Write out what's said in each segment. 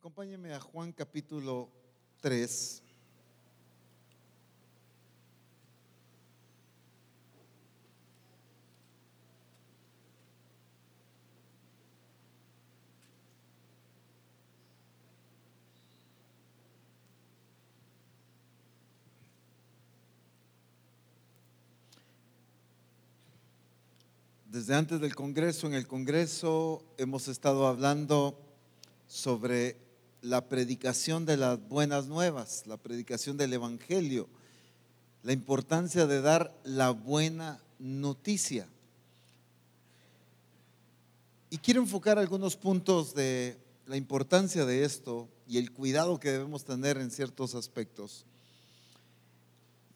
Acompáñeme a Juan capítulo 3. Desde antes del Congreso, en el Congreso hemos estado hablando sobre la predicación de las buenas nuevas, la predicación del Evangelio, la importancia de dar la buena noticia. Y quiero enfocar algunos puntos de la importancia de esto y el cuidado que debemos tener en ciertos aspectos.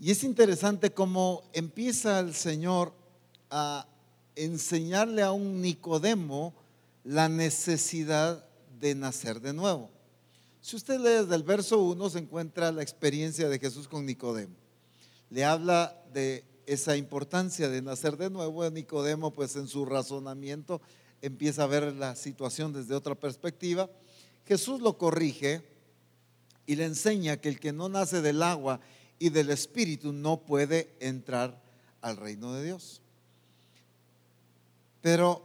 Y es interesante cómo empieza el Señor a enseñarle a un Nicodemo la necesidad de nacer de nuevo. Si usted lee desde el verso 1 se encuentra la experiencia de Jesús con Nicodemo. Le habla de esa importancia de nacer de nuevo. Nicodemo pues en su razonamiento empieza a ver la situación desde otra perspectiva. Jesús lo corrige y le enseña que el que no nace del agua y del espíritu no puede entrar al reino de Dios. Pero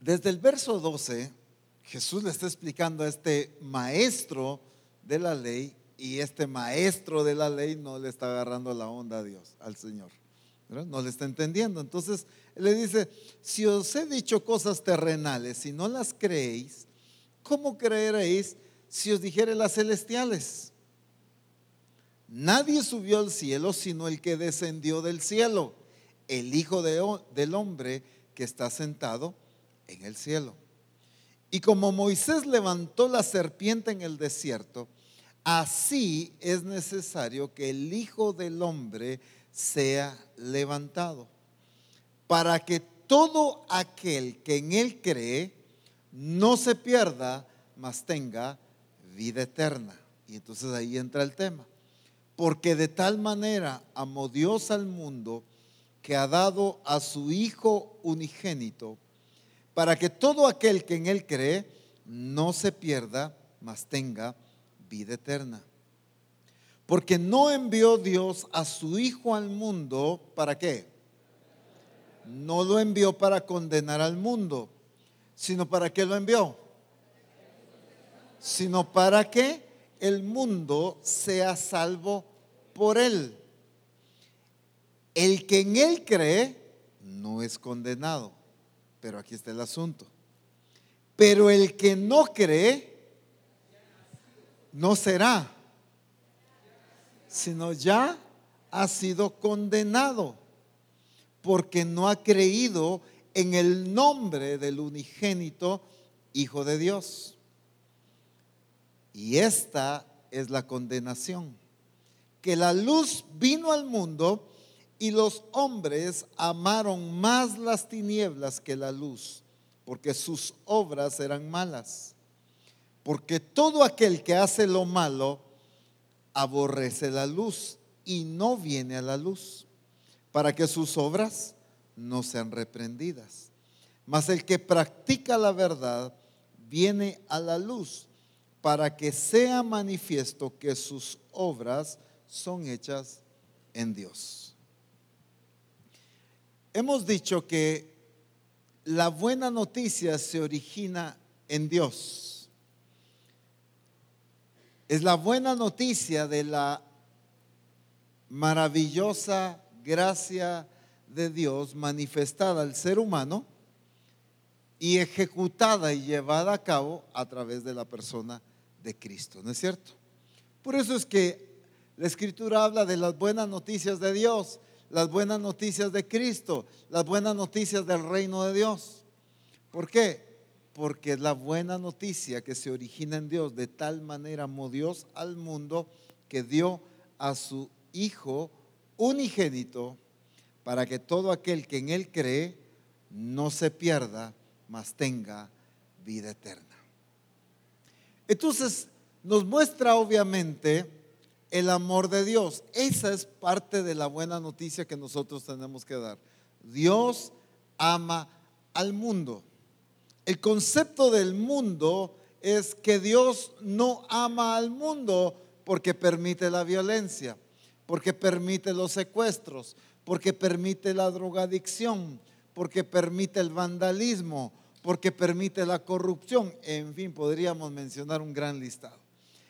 desde el verso 12, Jesús le está explicando a este maestro de la ley y este maestro de la ley no le está agarrando la onda a Dios, al Señor. No le está entendiendo. Entonces le dice, si os he dicho cosas terrenales y no las creéis, ¿cómo creeréis si os dijere las celestiales? Nadie subió al cielo sino el que descendió del cielo el Hijo del Hombre que está sentado en el cielo. Y como Moisés levantó la serpiente en el desierto, así es necesario que el Hijo del Hombre sea levantado, para que todo aquel que en él cree no se pierda, mas tenga vida eterna. Y entonces ahí entra el tema. Porque de tal manera amó Dios al mundo que ha dado a su Hijo unigénito, para que todo aquel que en Él cree no se pierda, mas tenga vida eterna. Porque no envió Dios a su Hijo al mundo, ¿para qué? No lo envió para condenar al mundo, sino para qué lo envió? Sino para que el mundo sea salvo por él. El que en él cree no es condenado. Pero aquí está el asunto. Pero el que no cree no será, sino ya ha sido condenado porque no ha creído en el nombre del unigénito Hijo de Dios. Y esta es la condenación, que la luz vino al mundo y los hombres amaron más las tinieblas que la luz, porque sus obras eran malas. Porque todo aquel que hace lo malo aborrece la luz y no viene a la luz, para que sus obras no sean reprendidas. Mas el que practica la verdad viene a la luz, para que sea manifiesto que sus obras son hechas en Dios. Hemos dicho que la buena noticia se origina en Dios. Es la buena noticia de la maravillosa gracia de Dios manifestada al ser humano y ejecutada y llevada a cabo a través de la persona de Cristo, ¿no es cierto? Por eso es que la escritura habla de las buenas noticias de Dios las buenas noticias de Cristo, las buenas noticias del reino de Dios. ¿Por qué? Porque la buena noticia que se origina en Dios. De tal manera amó Dios al mundo que dio a su Hijo unigénito para que todo aquel que en Él cree no se pierda, mas tenga vida eterna. Entonces nos muestra obviamente el amor de Dios. Esa es parte de la buena noticia que nosotros tenemos que dar. Dios ama al mundo. El concepto del mundo es que Dios no ama al mundo porque permite la violencia, porque permite los secuestros, porque permite la drogadicción, porque permite el vandalismo, porque permite la corrupción. En fin, podríamos mencionar un gran listado.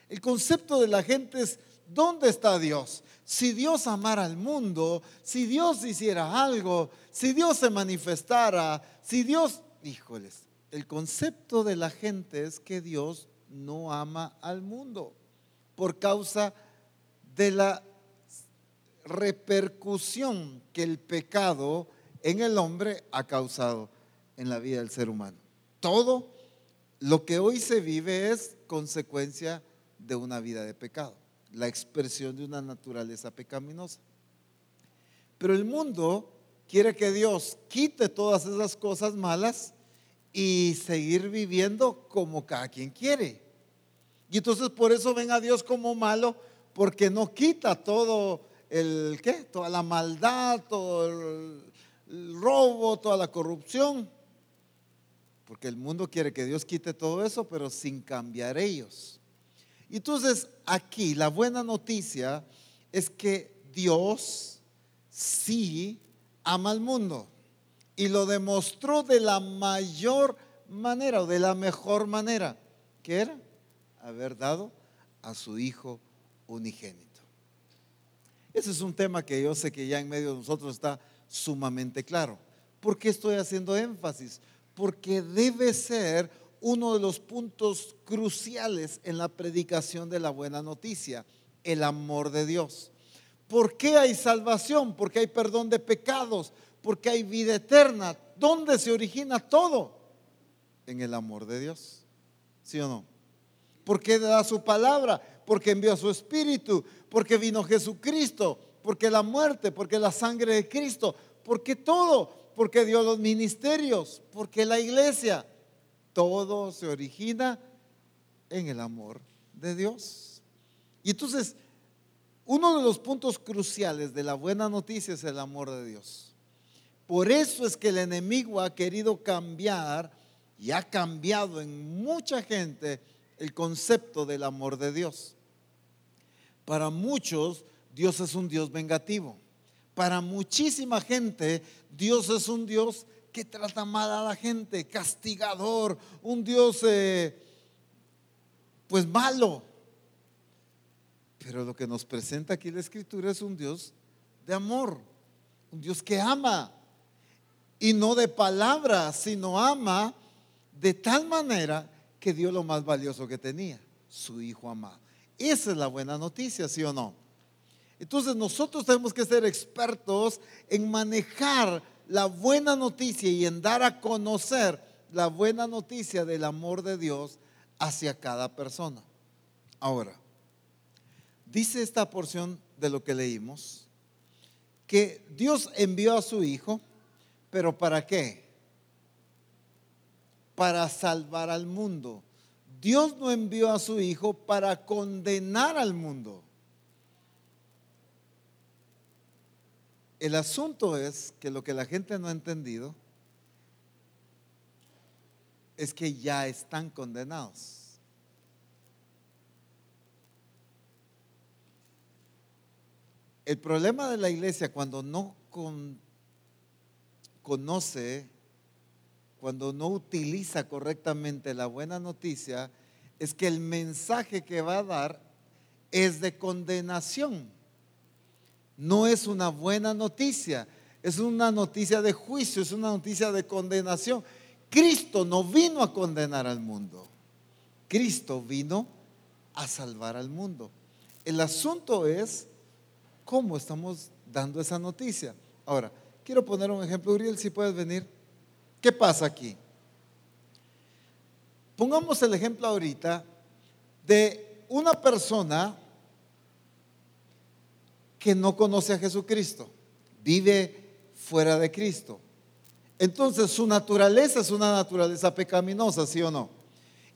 El concepto de la gente es, ¿dónde está Dios? Si Dios amara al mundo, si Dios hiciera algo, si Dios se manifestara, si Dios, híjoles, el concepto de la gente es que Dios no ama al mundo por causa de la repercusión que el pecado en el hombre ha causado en la vida del ser humano. Todo lo que hoy se vive es consecuencia de una vida de pecado, la expresión de una naturaleza pecaminosa. Pero el mundo quiere que Dios quite todas esas cosas malas y seguir viviendo como cada quien quiere. Y entonces por eso ven a Dios como malo, porque no quita todo el qué, toda la maldad, todo el, robo, toda la corrupción. Porque el mundo quiere que Dios quite todo eso, pero sin cambiar ellos. Entonces aquí la buena noticia es que Dios sí ama al mundo y lo demostró de la mayor manera o de la mejor manera, que era haber dado a su Hijo unigénito. Ese es un tema que yo sé que ya en medio de nosotros está sumamente claro. ¿Por qué estoy haciendo énfasis? Porque debe ser uno de los puntos cruciales en la predicación de la buena noticia, el amor de Dios. ¿Por qué hay salvación? Porque hay perdón de pecados, porque hay vida eterna. ¿Dónde se origina todo? En el amor de Dios. ¿Sí o no? Porque da su palabra, porque envió a su espíritu, porque vino Jesucristo, porque la muerte, porque la sangre de Cristo, porque todo, porque dio los ministerios, porque la iglesia. Todo se origina en el amor de Dios. Y entonces, uno de los puntos cruciales de la buena noticia es el amor de Dios. Por eso es que el enemigo ha querido cambiar y ha cambiado en mucha gente el concepto del amor de Dios. Para muchos, Dios es un Dios vengativo. Para muchísima gente, Dios es un Dios que trata mal a la gente, castigador, un Dios eh, pues malo. Pero lo que nos presenta aquí la escritura es un Dios de amor, un Dios que ama, y no de palabras, sino ama de tal manera que dio lo más valioso que tenía, su hijo amado. Esa es la buena noticia, ¿sí o no? Entonces nosotros tenemos que ser expertos en manejar la buena noticia y en dar a conocer la buena noticia del amor de Dios hacia cada persona. Ahora, dice esta porción de lo que leímos, que Dios envió a su Hijo ¿Pero para qué? Para salvar al mundo. Dios no envió a su Hijo para condenar al mundo. El asunto es que lo que la gente no ha entendido es que ya están condenados. El problema de la iglesia cuando no con, conoce, cuando no utiliza correctamente la buena noticia, es que el mensaje que va a dar es de condenación. No es una buena noticia, es una noticia de juicio, es una noticia de condenación. Cristo no vino a condenar al mundo, Cristo vino a salvar al mundo. El asunto es cómo estamos dando esa noticia. Ahora, Quiero poner un ejemplo, Uriel, si puedes venir. ¿Qué pasa aquí? Pongamos el ejemplo ahorita de una persona que no conoce a Jesucristo, vive fuera de Cristo. Entonces su naturaleza es una naturaleza pecaminosa, ¿sí o no?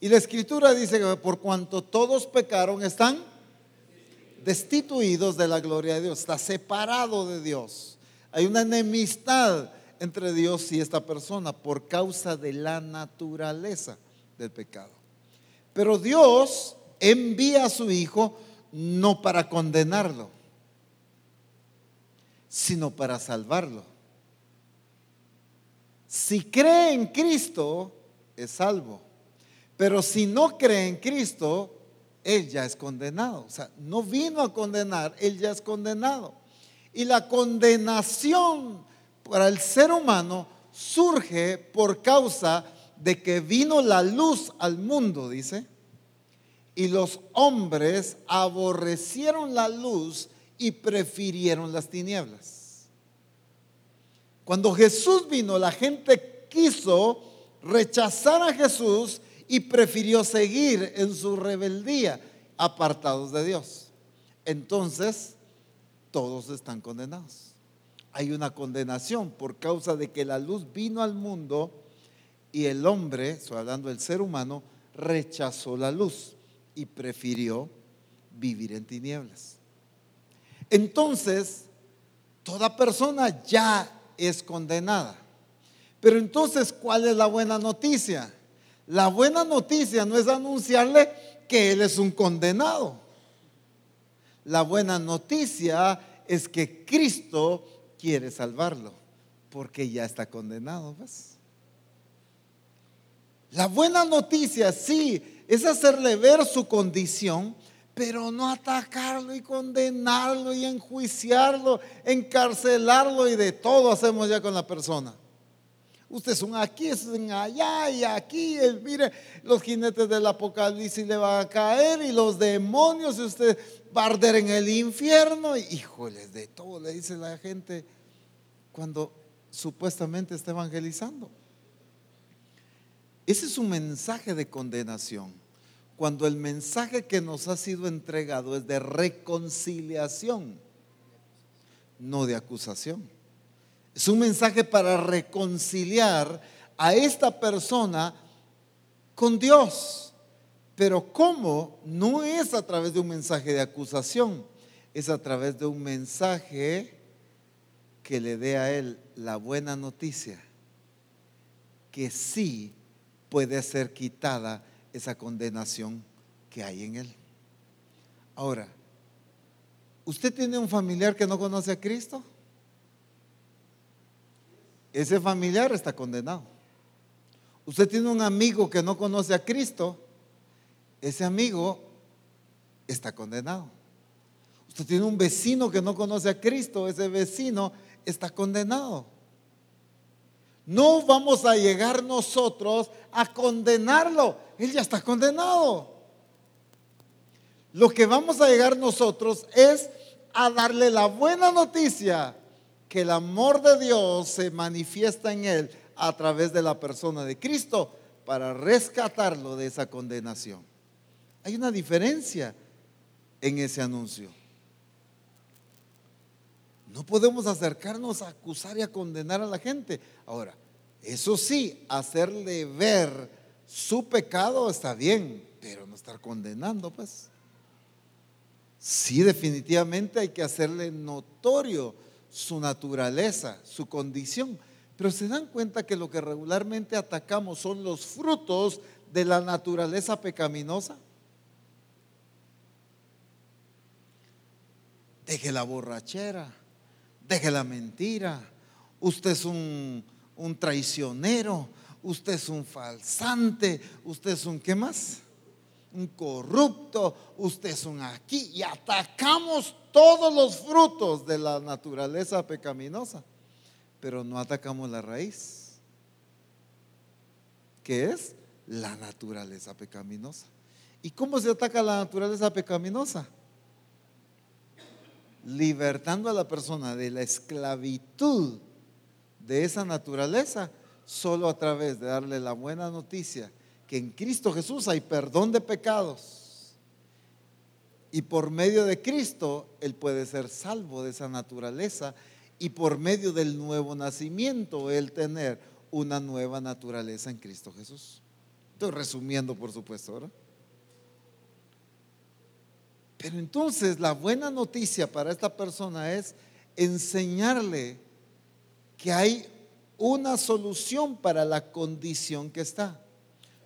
Y la escritura dice que por cuanto todos pecaron están destituidos de la gloria de Dios, está separado de Dios. Hay una enemistad entre Dios y esta persona por causa de la naturaleza del pecado. Pero Dios envía a su Hijo no para condenarlo, sino para salvarlo. Si cree en Cristo, es salvo. Pero si no cree en Cristo, él ya es condenado. O sea, no vino a condenar, él ya es condenado. Y la condenación para el ser humano surge por causa de que vino la luz al mundo, dice, y los hombres aborrecieron la luz y prefirieron las tinieblas. Cuando Jesús vino, la gente quiso rechazar a Jesús y prefirió seguir en su rebeldía, apartados de Dios. Entonces, todos están condenados. Hay una condenación por causa de que la luz vino al mundo y el hombre, estoy hablando del ser humano, rechazó la luz y prefirió vivir en tinieblas. Entonces, toda persona ya es condenada. Pero entonces, ¿cuál es la buena noticia? La buena noticia no es anunciarle que él es un condenado. La buena noticia es que Cristo quiere salvarlo, porque ya está condenado. La buena noticia, sí, es hacerle ver su condición, pero no atacarlo y condenarlo y enjuiciarlo, encarcelarlo y de todo hacemos ya con la persona. Usted es un aquí, es un allá y aquí. mire, los jinetes del apocalipsis le van a caer y los demonios, y usted va a arder en el infierno. Híjoles, de todo le dice la gente cuando supuestamente está evangelizando. Ese es un mensaje de condenación. Cuando el mensaje que nos ha sido entregado es de reconciliación, no de acusación. Es un mensaje para reconciliar a esta persona con Dios. Pero ¿cómo? No es a través de un mensaje de acusación, es a través de un mensaje que le dé a él la buena noticia, que sí puede ser quitada esa condenación que hay en él. Ahora, ¿usted tiene un familiar que no conoce a Cristo? ese familiar está condenado. Usted tiene un amigo que no conoce a Cristo, ese amigo está condenado. Usted tiene un vecino que no conoce a Cristo, ese vecino está condenado. No vamos a llegar nosotros a condenarlo, él ya está condenado. Lo que vamos a llegar nosotros es a darle la buena noticia que el amor de Dios se manifiesta en él a través de la persona de Cristo para rescatarlo de esa condenación. Hay una diferencia en ese anuncio. No podemos acercarnos a acusar y a condenar a la gente. Ahora, eso sí, hacerle ver su pecado está bien, pero no estar condenando, pues. Sí, definitivamente hay que hacerle notorio su naturaleza, su condición. Pero se dan cuenta que lo que regularmente atacamos son los frutos de la naturaleza pecaminosa. Deje la borrachera, deje la mentira. Usted es un, un traicionero, usted es un falsante, usted es un ¿qué más? un corrupto, usted es un aquí, y atacamos todos los frutos de la naturaleza pecaminosa, pero no atacamos la raíz, que es la naturaleza pecaminosa. ¿Y cómo se ataca la naturaleza pecaminosa? Libertando a la persona de la esclavitud de esa naturaleza solo a través de darle la buena noticia que en Cristo Jesús hay perdón de pecados. Y por medio de Cristo Él puede ser salvo de esa naturaleza y por medio del nuevo nacimiento Él tener una nueva naturaleza en Cristo Jesús. Estoy resumiendo, por supuesto, ¿verdad? Pero entonces la buena noticia para esta persona es enseñarle que hay una solución para la condición que está.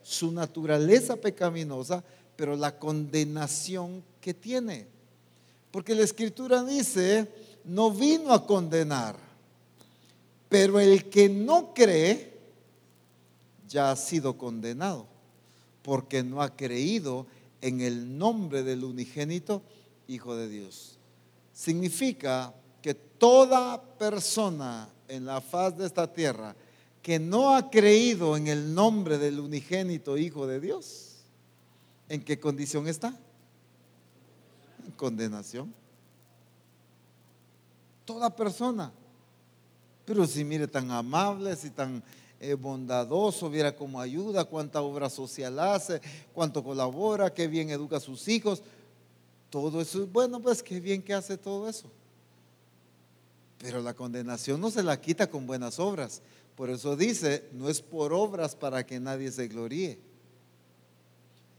su naturaleza pecaminosa, pero la condenación que tiene. Porque la escritura dice, no vino a condenar, pero el que no cree ya ha sido condenado, porque no ha creído en el nombre del unigénito Hijo de Dios. Significa que toda persona en la faz de esta tierra que no ha creído en el nombre del unigénito Hijo de Dios, ¿en qué condición está? En condenación. Toda persona. Pero si mire tan amable, si tan eh, bondadoso, viera cómo ayuda, cuánta obra social hace, cuánto colabora, qué bien educa a sus hijos. Todo eso es bueno, pues qué bien que hace todo eso. Pero la condenación no se la quita con buenas obras. Por eso dice, no es por obras para que nadie se gloríe,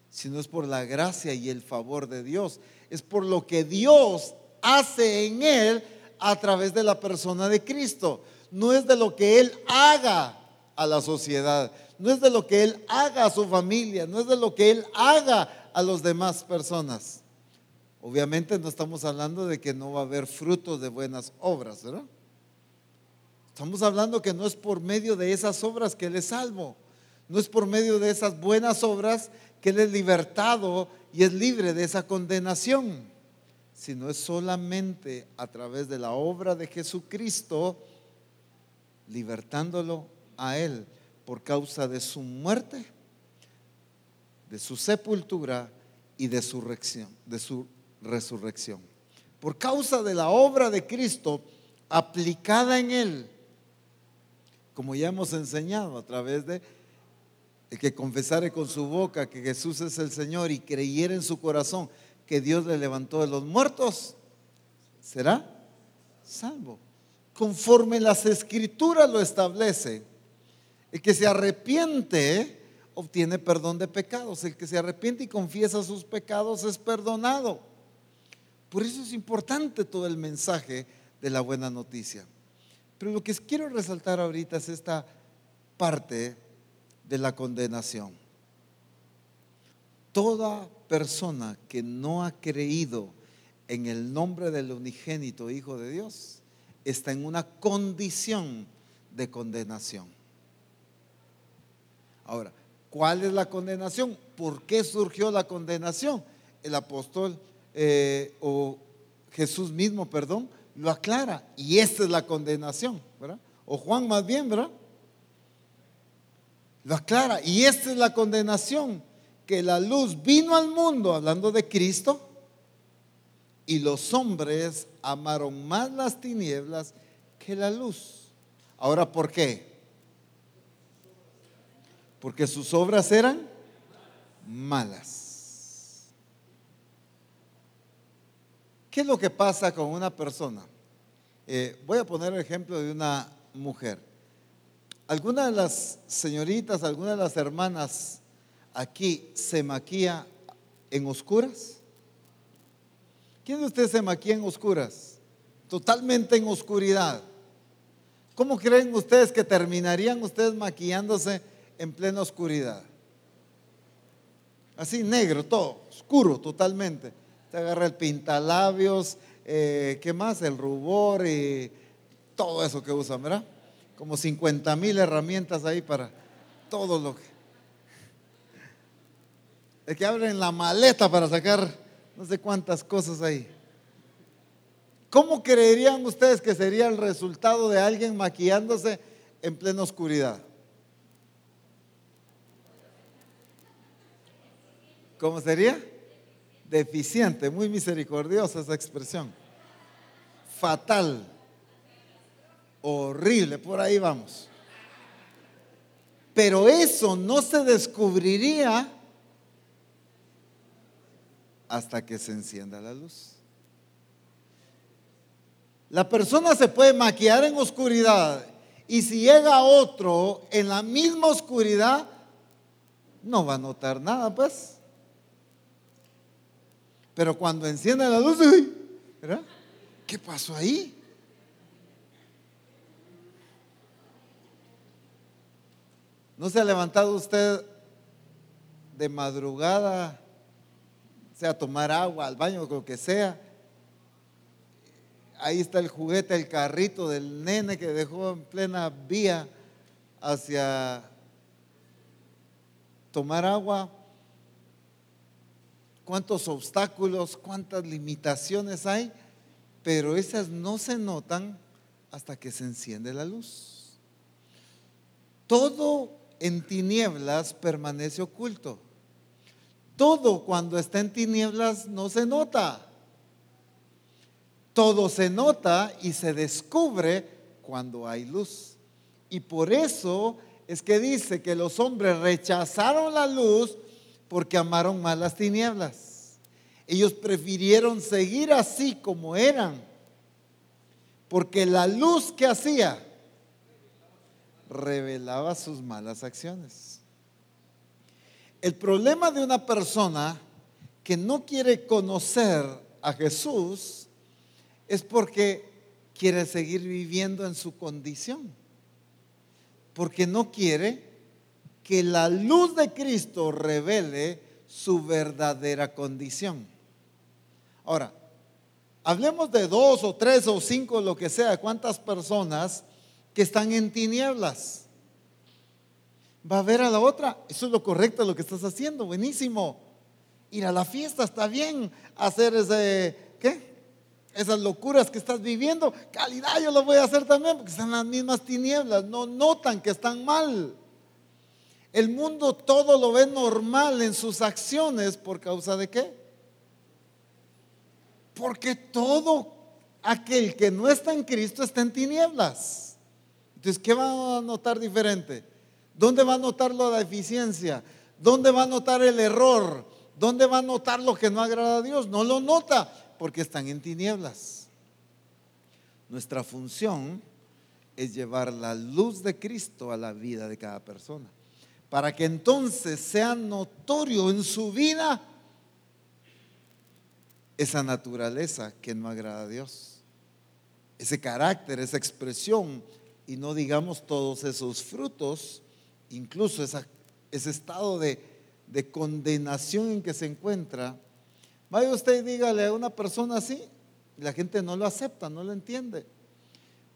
sino es por la gracia y el favor de Dios. Es por lo que Dios hace en él a través de la persona de Cristo. No es de lo que él haga a la sociedad, no es de lo que él haga a su familia, no es de lo que él haga a las demás personas. Obviamente no estamos hablando de que no va a haber frutos de buenas obras, ¿verdad? Estamos hablando que no es por medio de esas obras que Él es salvo, no es por medio de esas buenas obras que Él es libertado y es libre de esa condenación, sino es solamente a través de la obra de Jesucristo, libertándolo a Él por causa de su muerte, de su sepultura y de su, de su resurrección. Por causa de la obra de Cristo aplicada en Él, como ya hemos enseñado a través de que confesare con su boca que Jesús es el Señor y creyera en su corazón que Dios le levantó de los muertos, será salvo. Conforme las escrituras lo establece, el que se arrepiente obtiene perdón de pecados. El que se arrepiente y confiesa sus pecados es perdonado. Por eso es importante todo el mensaje de la buena noticia. Pero lo que quiero resaltar ahorita es esta parte de la condenación. Toda persona que no ha creído en el nombre del unigénito Hijo de Dios está en una condición de condenación. Ahora, ¿cuál es la condenación? ¿Por qué surgió la condenación? El apóstol eh, o Jesús mismo, perdón, lo aclara. Y esta es la condenación, ¿verdad? O Juan más bien, ¿verdad? Lo aclara. Y esta es la condenación, que la luz vino al mundo, hablando de Cristo, y los hombres amaron más las tinieblas que la luz. Ahora, ¿por qué? Porque sus obras eran malas. ¿Qué es lo que pasa con una persona? Eh, voy a poner el ejemplo de una mujer. ¿Alguna de las señoritas, alguna de las hermanas aquí se maquilla en oscuras? ¿Quién de ustedes se maquilla en oscuras? Totalmente en oscuridad. ¿Cómo creen ustedes que terminarían ustedes maquillándose en plena oscuridad? Así negro, todo, oscuro totalmente. Te agarra el pintalabios, eh, ¿qué más? El rubor y todo eso que usan, ¿verdad? Como 50 mil herramientas ahí para todo lo que... Es que abren la maleta para sacar no sé cuántas cosas ahí. ¿Cómo creerían ustedes que sería el resultado de alguien maquillándose en plena oscuridad? ¿Cómo sería? deficiente, muy misericordiosa esa expresión. Fatal, horrible, por ahí vamos. Pero eso no se descubriría hasta que se encienda la luz. La persona se puede maquillar en oscuridad y si llega otro en la misma oscuridad, no va a notar nada, pues. Pero cuando enciende la luz, ¿verdad? ¿Qué pasó ahí? ¿No se ha levantado usted de madrugada, sea tomar agua, al baño, lo que sea. Ahí está el juguete, el carrito del nene que dejó en plena vía hacia tomar agua. Cuántos obstáculos, cuántas limitaciones hay, pero esas no se notan hasta que se enciende la luz. Todo en tinieblas permanece oculto. Todo cuando está en tinieblas no se nota. Todo se nota y se descubre cuando hay luz. Y por eso es que dice que los hombres rechazaron la luz porque amaron más las tinieblas. Ellos prefirieron seguir así como eran. Porque la luz que hacía revelaba sus malas acciones. El problema de una persona que no quiere conocer a Jesús es porque quiere seguir viviendo en su condición. Porque no quiere que la luz de Cristo revele su verdadera condición. Ahora, hablemos de dos o tres o cinco, lo que sea, cuántas personas que están en tinieblas. Va a ver a la otra, eso es lo correcto lo que estás haciendo, buenísimo. Ir a la fiesta está bien, hacer ese, ¿qué? Esas locuras que estás viviendo, calidad yo lo voy a hacer también porque están las mismas tinieblas, no notan que están mal. El mundo todo lo ve normal en sus acciones por causa de qué? Porque todo aquel que no está en Cristo está en tinieblas. Entonces, ¿qué va a notar diferente? ¿Dónde va a notar la deficiencia? ¿Dónde va a notar el error? ¿Dónde va a notar lo que no agrada a Dios? No lo nota porque están en tinieblas. Nuestra función es llevar la luz de Cristo a la vida de cada persona. Para que entonces sea notorio en su vida esa naturaleza que no agrada a Dios. Ese carácter, esa expresión y no digamos todos esos frutos, incluso ese estado de, de condenación en que se encuentra. Vaya usted y dígale a una persona así, la gente no lo acepta, no lo entiende.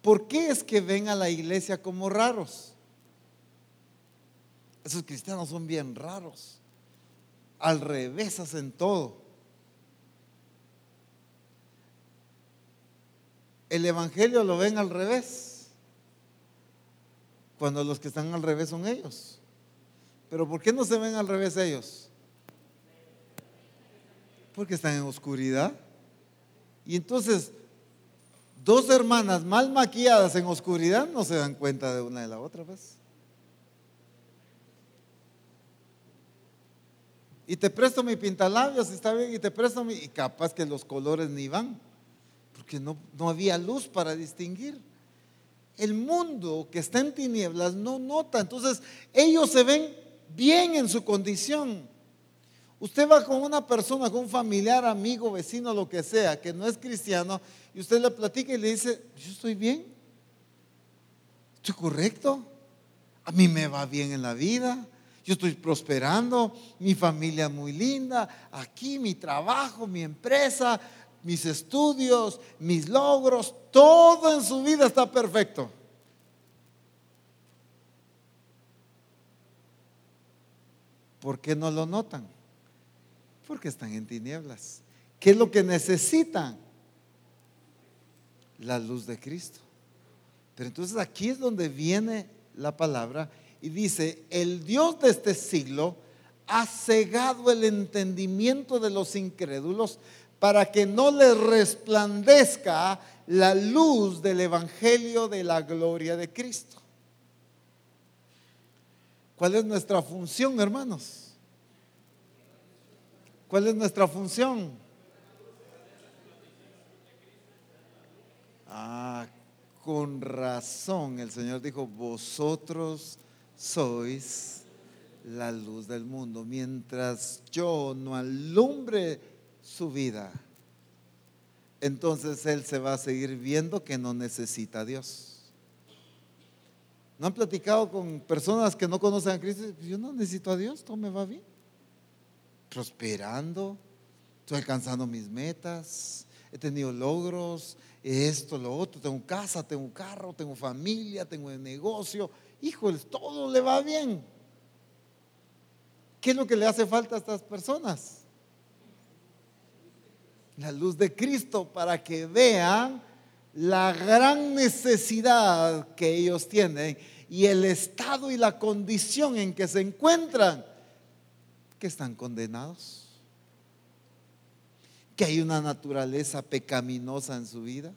¿Por qué es que ven a la iglesia como raros? Esos cristianos son bien raros. Al revés hacen todo. El evangelio lo ven al revés cuando los que están al revés son ellos. Pero ¿por qué no se ven al revés ellos? Porque están en oscuridad. Y entonces, dos hermanas mal maquilladas en oscuridad no se dan cuenta de una de la otra, ¿ves? Y te presto mi pintalabios, está bien, y te presto mi... Y capaz que los colores ni van, porque no, no había luz para distinguir el mundo que está en tinieblas no nota. Entonces ellos se ven bien en su condición. Usted va con una persona, con un familiar, amigo, vecino, lo que sea, que no es cristiano, y usted le platica y le dice, yo estoy bien, estoy correcto, a mí me va bien en la vida, yo estoy prosperando, mi familia muy linda, aquí mi trabajo, mi empresa, mis estudios, mis logros, todo en su vida está perfecto. ¿Por qué no lo notan? Porque están en tinieblas. ¿Qué es lo que necesitan? La luz de Cristo. Pero entonces aquí es donde viene la palabra y dice, el Dios de este siglo ha cegado el entendimiento de los incrédulos para que no les resplandezca la luz del Evangelio de la gloria de Cristo. ¿Cuál es nuestra función, hermanos? ¿Cuál es nuestra función? Ah, con razón el Señor dijo, vosotros sois la luz del mundo. Mientras yo no alumbre su vida, entonces él se va a seguir viendo que no necesita a Dios. ¿No han platicado con personas que no conocen a Cristo? Yo no necesito a Dios, todo me va bien. prosperando, estoy alcanzando mis metas, he tenido logros, esto, lo otro, tengo casa, tengo carro, tengo familia, tengo negocio. Híjoles, todo le va bien. ¿Qué es lo que le hace falta a estas personas? La luz de Cristo para que vean la gran necesidad que ellos tienen y el estado y la condición en que se encuentran, que están condenados que hay una naturaleza pecaminosa en su vida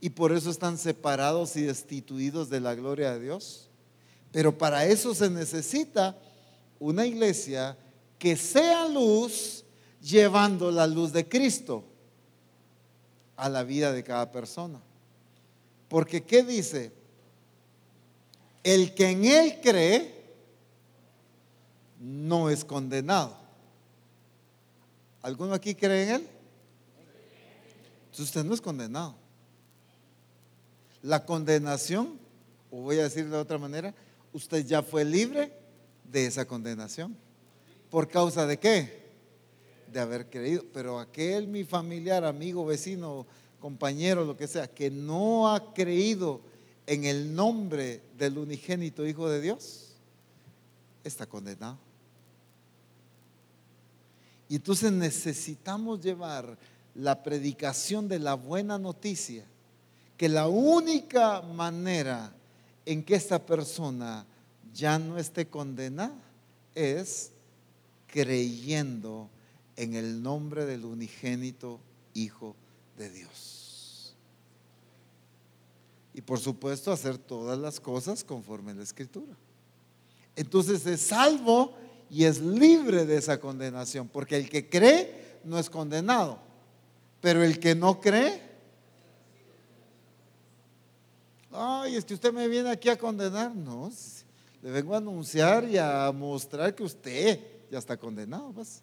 y por eso están separados y destituidos de la gloria de Dios. Pero para eso se necesita una iglesia que sea luz llevando la luz de Cristo a la vida de cada persona. Porque ¿qué dice? El que en Él cree no es condenado. ¿Alguno aquí cree en Él? Usted no es condenado. La condenación, o voy a decirlo de otra manera, usted ya fue libre de esa condenación. ¿Por causa de qué? De haber creído. Pero aquel mi familiar, amigo, vecino, compañero, lo que sea, que no ha creído en el nombre del unigénito Hijo de Dios, está condenado. Y entonces necesitamos llevar la predicación de la buena noticia, que la única manera en que esta persona ya no esté condenada es creyendo en el nombre del unigénito Hijo de Dios. Y por supuesto hacer todas las cosas conforme a la Escritura. Entonces es salvo y es libre de esa condenación, porque el que cree no es condenado. Pero el que no cree, ay, es que usted me viene aquí a condenar. No, le vengo a anunciar y a mostrar que usted ya está condenado. Pues.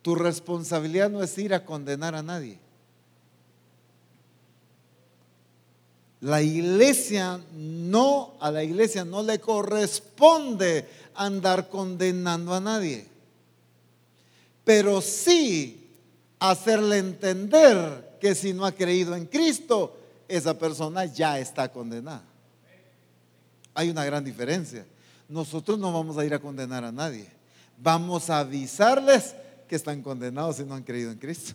Tu responsabilidad no es ir a condenar a nadie. La iglesia no, a la iglesia no le corresponde andar condenando a nadie pero sí hacerle entender que si no ha creído en Cristo, esa persona ya está condenada. Hay una gran diferencia. Nosotros no vamos a ir a condenar a nadie. Vamos a avisarles que están condenados si no han creído en Cristo.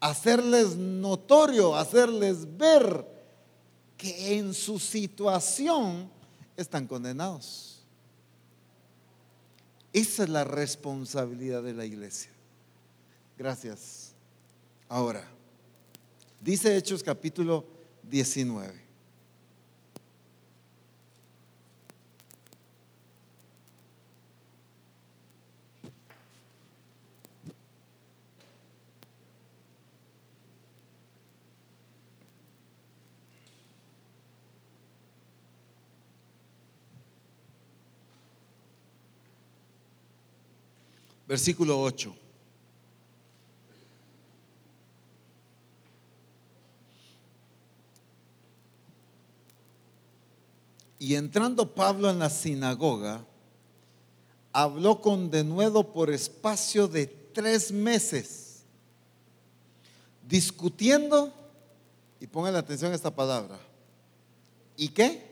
Hacerles notorio, hacerles ver que en su situación están condenados. Esa es la responsabilidad de la iglesia. Gracias. Ahora, dice Hechos capítulo 19. Versículo 8. Y entrando Pablo en la sinagoga, habló con denuedo por espacio de tres meses, discutiendo, y pongan atención a esta palabra, ¿y qué?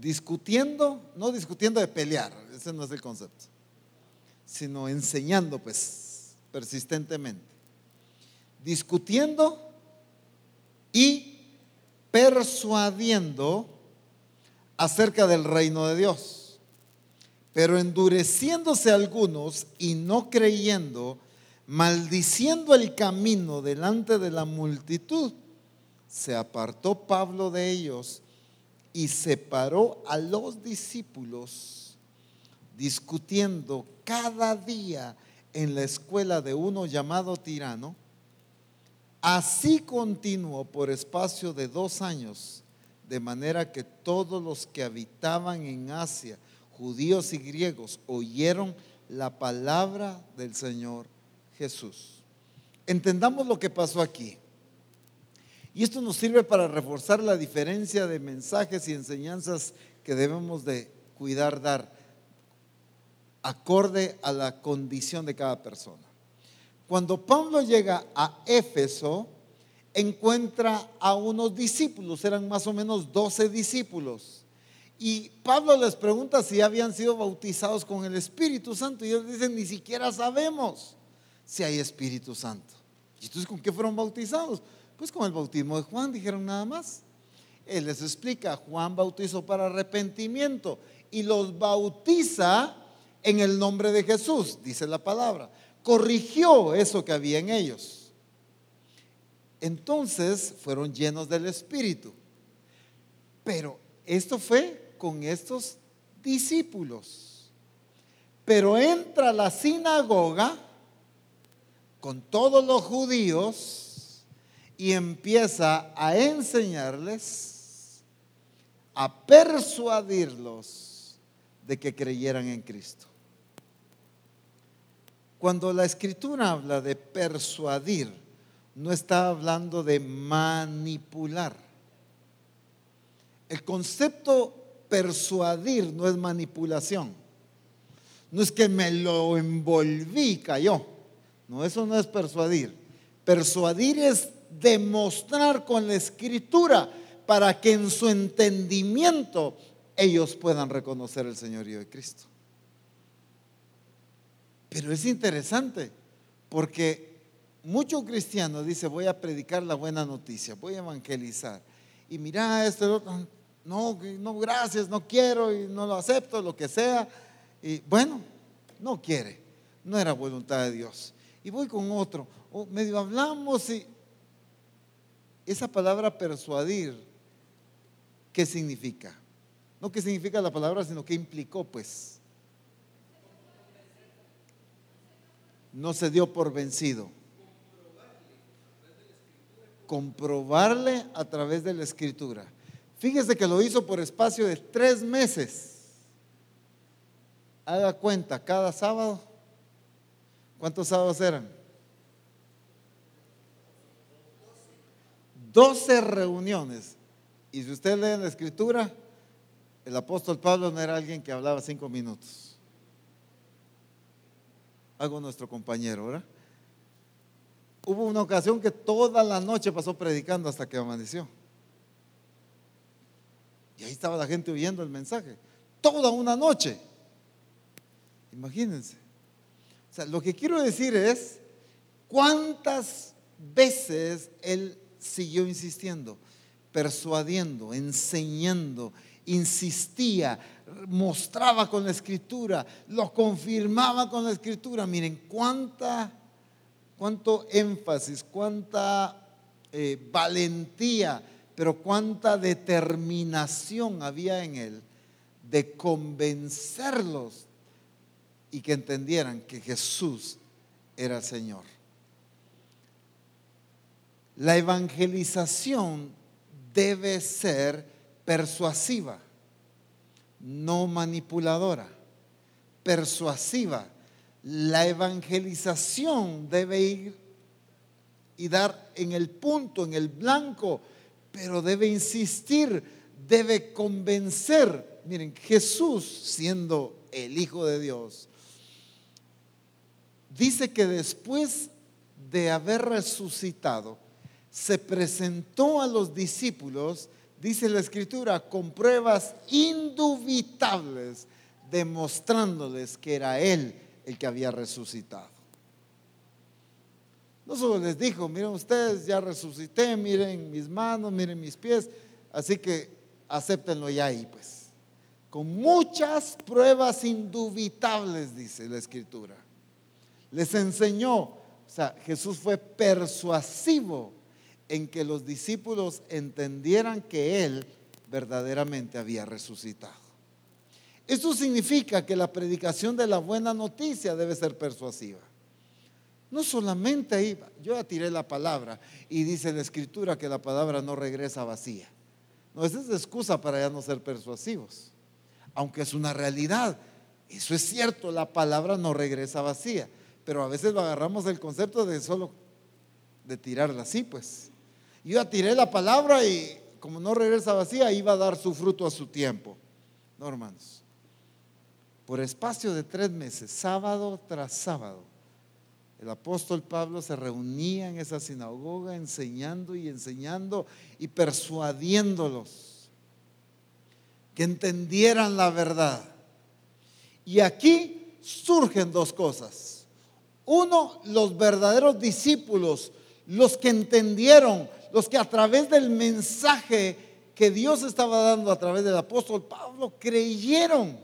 Discutiendo, no discutiendo de pelear, ese no es el concepto, sino enseñando pues persistentemente, discutiendo y persuadiendo acerca del reino de Dios. Pero endureciéndose algunos y no creyendo, maldiciendo el camino delante de la multitud, se apartó Pablo de ellos y separó a los discípulos discutiendo cada día en la escuela de uno llamado tirano. Así continuó por espacio de dos años, de manera que todos los que habitaban en Asia, judíos y griegos, oyeron la palabra del Señor Jesús. Entendamos lo que pasó aquí. Y esto nos sirve para reforzar la diferencia de mensajes y enseñanzas que debemos de cuidar dar acorde a la condición de cada persona. Cuando Pablo llega a Éfeso, encuentra a unos discípulos, eran más o menos 12 discípulos. Y Pablo les pregunta si habían sido bautizados con el Espíritu Santo. Y ellos dicen, ni siquiera sabemos si hay Espíritu Santo. ¿Y entonces con qué fueron bautizados? Pues con el bautismo de Juan, dijeron nada más. Él les explica, Juan bautizó para arrepentimiento y los bautiza en el nombre de Jesús, dice la palabra. Corrigió eso que había en ellos. Entonces fueron llenos del Espíritu. Pero esto fue con estos discípulos. Pero entra a la sinagoga con todos los judíos y empieza a enseñarles, a persuadirlos de que creyeran en Cristo. Cuando la escritura habla de persuadir, no está hablando de manipular. El concepto persuadir no es manipulación. No es que me lo envolví y cayó. No, eso no es persuadir. Persuadir es demostrar con la escritura para que en su entendimiento ellos puedan reconocer el señorío de Cristo. Pero es interesante porque muchos cristianos dicen voy a predicar la buena noticia, voy a evangelizar. Y mira, esto, no, no, gracias, no quiero y no lo acepto, lo que sea. Y bueno, no quiere, no era voluntad de Dios. Y voy con otro, o medio hablamos y esa palabra persuadir, ¿qué significa? No qué significa la palabra, sino qué implicó, pues. no se dio por vencido. Comprobarle a través de la escritura. Fíjese que lo hizo por espacio de tres meses. Haga cuenta, cada sábado. ¿Cuántos sábados eran? Doce reuniones. Y si usted lee en la escritura, el apóstol Pablo no era alguien que hablaba cinco minutos algo nuestro compañero, ¿verdad? Hubo una ocasión que toda la noche pasó predicando hasta que amaneció. Y ahí estaba la gente oyendo el mensaje. Toda una noche. Imagínense. O sea, lo que quiero decir es cuántas veces él siguió insistiendo, persuadiendo, enseñando, insistía, mostraba con la escritura, lo confirmaba con la escritura. Miren, cuánta, cuánto énfasis, cuánta eh, valentía, pero cuánta determinación había en él de convencerlos y que entendieran que Jesús era el Señor. La evangelización debe ser persuasiva, no manipuladora, persuasiva. La evangelización debe ir y dar en el punto, en el blanco, pero debe insistir, debe convencer. Miren, Jesús siendo el Hijo de Dios, dice que después de haber resucitado, se presentó a los discípulos dice la escritura, con pruebas indubitables, demostrándoles que era Él el que había resucitado. No solo les dijo, miren ustedes, ya resucité, miren mis manos, miren mis pies, así que acéptenlo ya ahí, pues. Con muchas pruebas indubitables, dice la escritura. Les enseñó, o sea, Jesús fue persuasivo en que los discípulos entendieran que Él verdaderamente había resucitado. Esto significa que la predicación de la buena noticia debe ser persuasiva. No solamente ahí, yo ya tiré la palabra y dice la escritura que la palabra no regresa vacía. No, esa es excusa para ya no ser persuasivos. Aunque es una realidad. Eso es cierto, la palabra no regresa vacía. Pero a veces lo agarramos el concepto de solo de tirarla así, pues. Yo tiré la palabra y como no regresa vacía, iba a dar su fruto a su tiempo. No, hermanos. Por espacio de tres meses, sábado tras sábado, el apóstol Pablo se reunía en esa sinagoga enseñando y enseñando y persuadiéndolos que entendieran la verdad. Y aquí surgen dos cosas. Uno, los verdaderos discípulos, los que entendieron, los que a través del mensaje que Dios estaba dando a través del apóstol Pablo creyeron.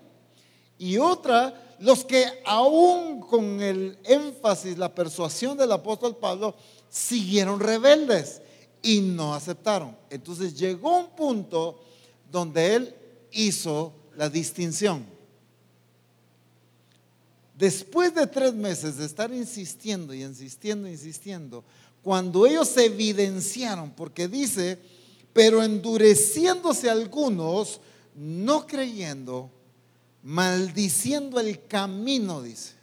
Y otra, los que aún con el énfasis, la persuasión del apóstol Pablo, siguieron rebeldes y no aceptaron. Entonces llegó un punto donde él hizo la distinción. Después de tres meses de estar insistiendo y insistiendo, insistiendo, cuando ellos se evidenciaron, porque dice, pero endureciéndose algunos, no creyendo, maldiciendo el camino, dice.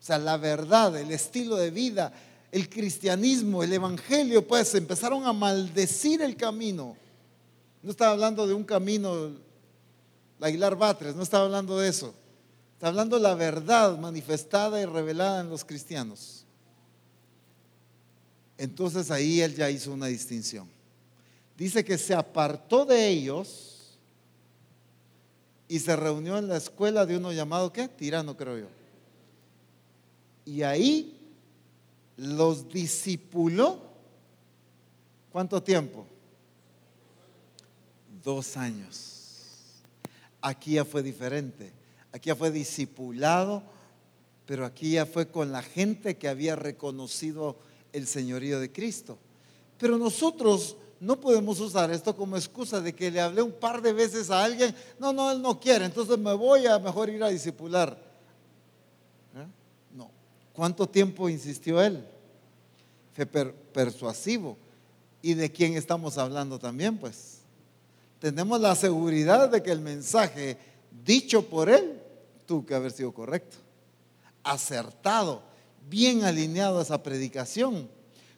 O sea, la verdad, el estilo de vida, el cristianismo, el evangelio, pues empezaron a maldecir el camino. No estaba hablando de un camino, la Aguilar Batres, no estaba hablando de eso. Está hablando de la verdad manifestada y revelada en los cristianos. Entonces ahí él ya hizo una distinción. Dice que se apartó de ellos y se reunió en la escuela de uno llamado, ¿qué? Tirano, creo yo. Y ahí los discipuló. ¿Cuánto tiempo? Dos años. Aquí ya fue diferente. Aquí ya fue discipulado, pero aquí ya fue con la gente que había reconocido el señorío de Cristo. Pero nosotros no podemos usar esto como excusa de que le hablé un par de veces a alguien, no, no, él no quiere, entonces me voy a mejor ir a discipular. ¿Eh? No. ¿Cuánto tiempo insistió él? Fue persuasivo. ¿Y de quién estamos hablando también? Pues tenemos la seguridad de que el mensaje dicho por él tuvo que haber sido correcto, acertado, bien alineado a esa predicación,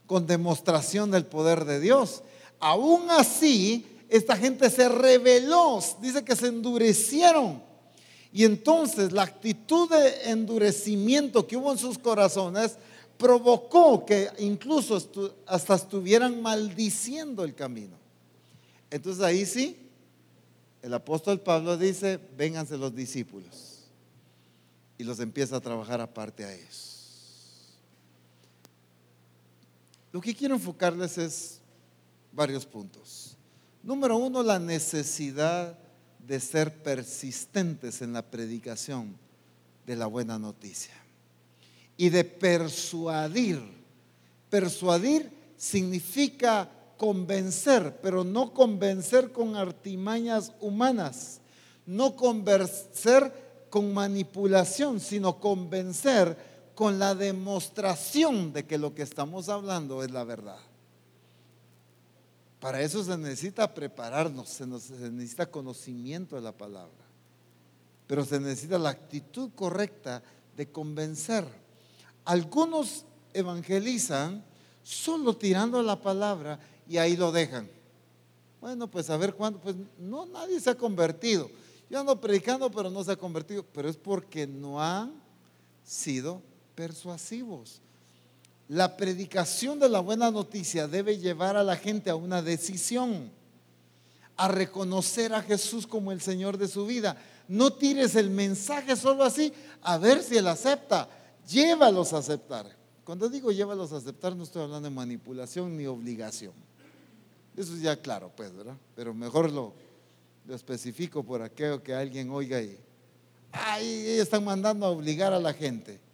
con demostración del poder de Dios Aún así, esta gente se rebeló, dice que se endurecieron. Y entonces la actitud de endurecimiento que hubo en sus corazones provocó que incluso hasta estuvieran maldiciendo el camino. Entonces ahí sí, el apóstol Pablo dice, vénganse los discípulos. Y los empieza a trabajar aparte a ellos. Lo que quiero enfocarles es varios puntos. Número uno, la necesidad de ser persistentes en la predicación de la buena noticia y de persuadir. Persuadir significa convencer, pero no convencer con artimañas humanas, no convencer con manipulación, sino convencer con la demostración de que lo que estamos hablando es la verdad. Para eso se necesita prepararnos, se, necesita conocimiento de la palabra, pero se necesita la actitud correcta de convencer. Algunos evangelizan solo tirando la palabra y ahí lo dejan. Bueno, pues a ver cuándo, pues no, nadie se ha convertido. Yo ando predicando, pero no se ha convertido, pero es porque no han sido persuasivos. La predicación de la buena noticia debe llevar a la gente a una decisión, a reconocer a Jesús como el Señor de su vida. No tires el mensaje solo así, a ver si Él acepta. Llévalos a aceptar. Cuando digo llévalos a aceptar, no estoy hablando de manipulación ni obligación. Eso es ya claro, pues, ¿verdad? Pero mejor lo, lo especifico por aquello que alguien oiga y, ay, están mandando a obligar a la gente.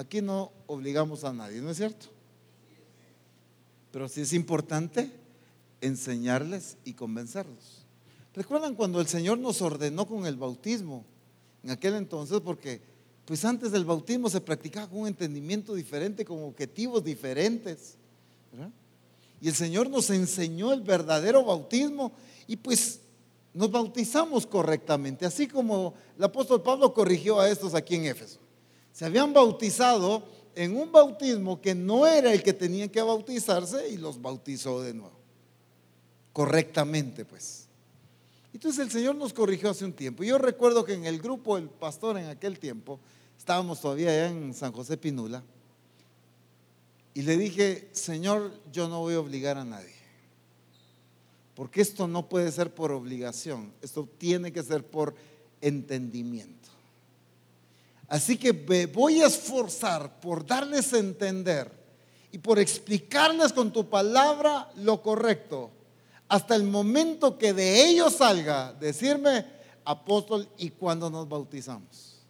Aquí no obligamos a nadie, ¿no es cierto? Pero sí es importante enseñarles y convencerlos. ¿Recuerdan cuando el Señor nos ordenó con el bautismo? En aquel entonces, porque pues antes del bautismo se practicaba con un entendimiento diferente, con objetivos diferentes. Y el Señor nos enseñó el verdadero bautismo y pues nos bautizamos correctamente, así como el apóstol Pablo corrigió a estos aquí en Éfeso se habían bautizado en un bautismo que no era el que tenían que bautizarse y los bautizó de nuevo. Correctamente, pues. Entonces el Señor nos corrigió hace un tiempo. Yo recuerdo que en el grupo, el pastor en aquel tiempo, estábamos todavía allá en San José Pinula, y le dije, Señor, yo no voy a obligar a nadie. Porque esto no puede ser por obligación, esto tiene que ser por entendimiento. Así que me voy a esforzar por darles a entender y por explicarles con tu palabra lo correcto, hasta el momento que de ellos salga decirme, apóstol, ¿y cuándo nos bautizamos?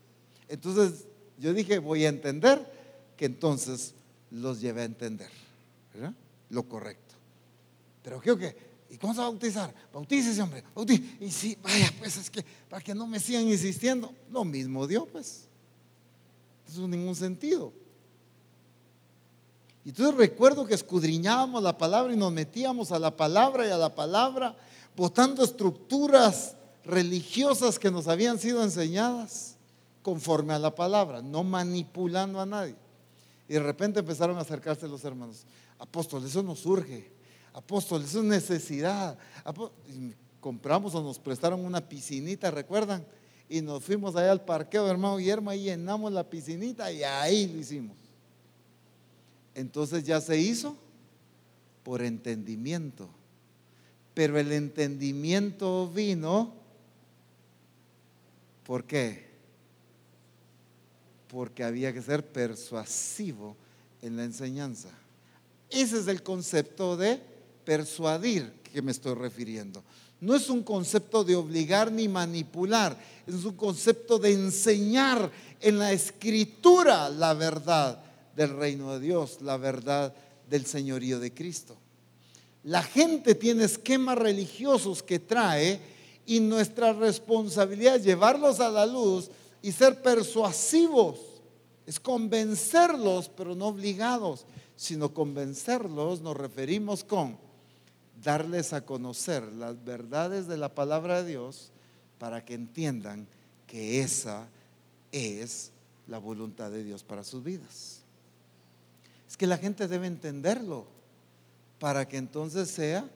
Entonces yo dije, voy a entender que entonces los llevé a entender lo correcto. Pero creo que, ¿y cómo se va a bautizar? Bautícese, hombre, bautícese. Y sí, vaya, pues es que para que no me sigan insistiendo, lo mismo Dios, pues. Eso no ningún sentido. Y entonces recuerdo que escudriñábamos la palabra y nos metíamos a la palabra y a la palabra, botando estructuras religiosas que nos habían sido enseñadas conforme a la palabra, no manipulando a nadie. Y de repente empezaron a acercarse los hermanos. Apóstol, eso nos surge. Apóstol, eso es necesidad. compramos o nos prestaron una piscinita, ¿recuerdan? Y nos fuimos allá al parqueo, hermano Guillermo, y llenamos la piscinita y ahí lo hicimos. Entonces ya se hizo por entendimiento. Pero el entendimiento vino, ¿por qué? Porque había que ser persuasivo en la enseñanza. Ese es el concepto de persuadir que me estoy refiriendo. No es un concepto de obligar ni manipular, es un concepto de enseñar en la escritura la verdad del reino de Dios, la verdad del señorío de Cristo. La gente tiene esquemas religiosos que trae y nuestra responsabilidad es llevarlos a la luz y ser persuasivos. Es convencerlos, pero no obligados, sino convencerlos nos referimos con darles a conocer las verdades de la palabra de Dios para que entiendan que esa es la voluntad de Dios para sus vidas. Es que la gente debe entenderlo para que entonces sea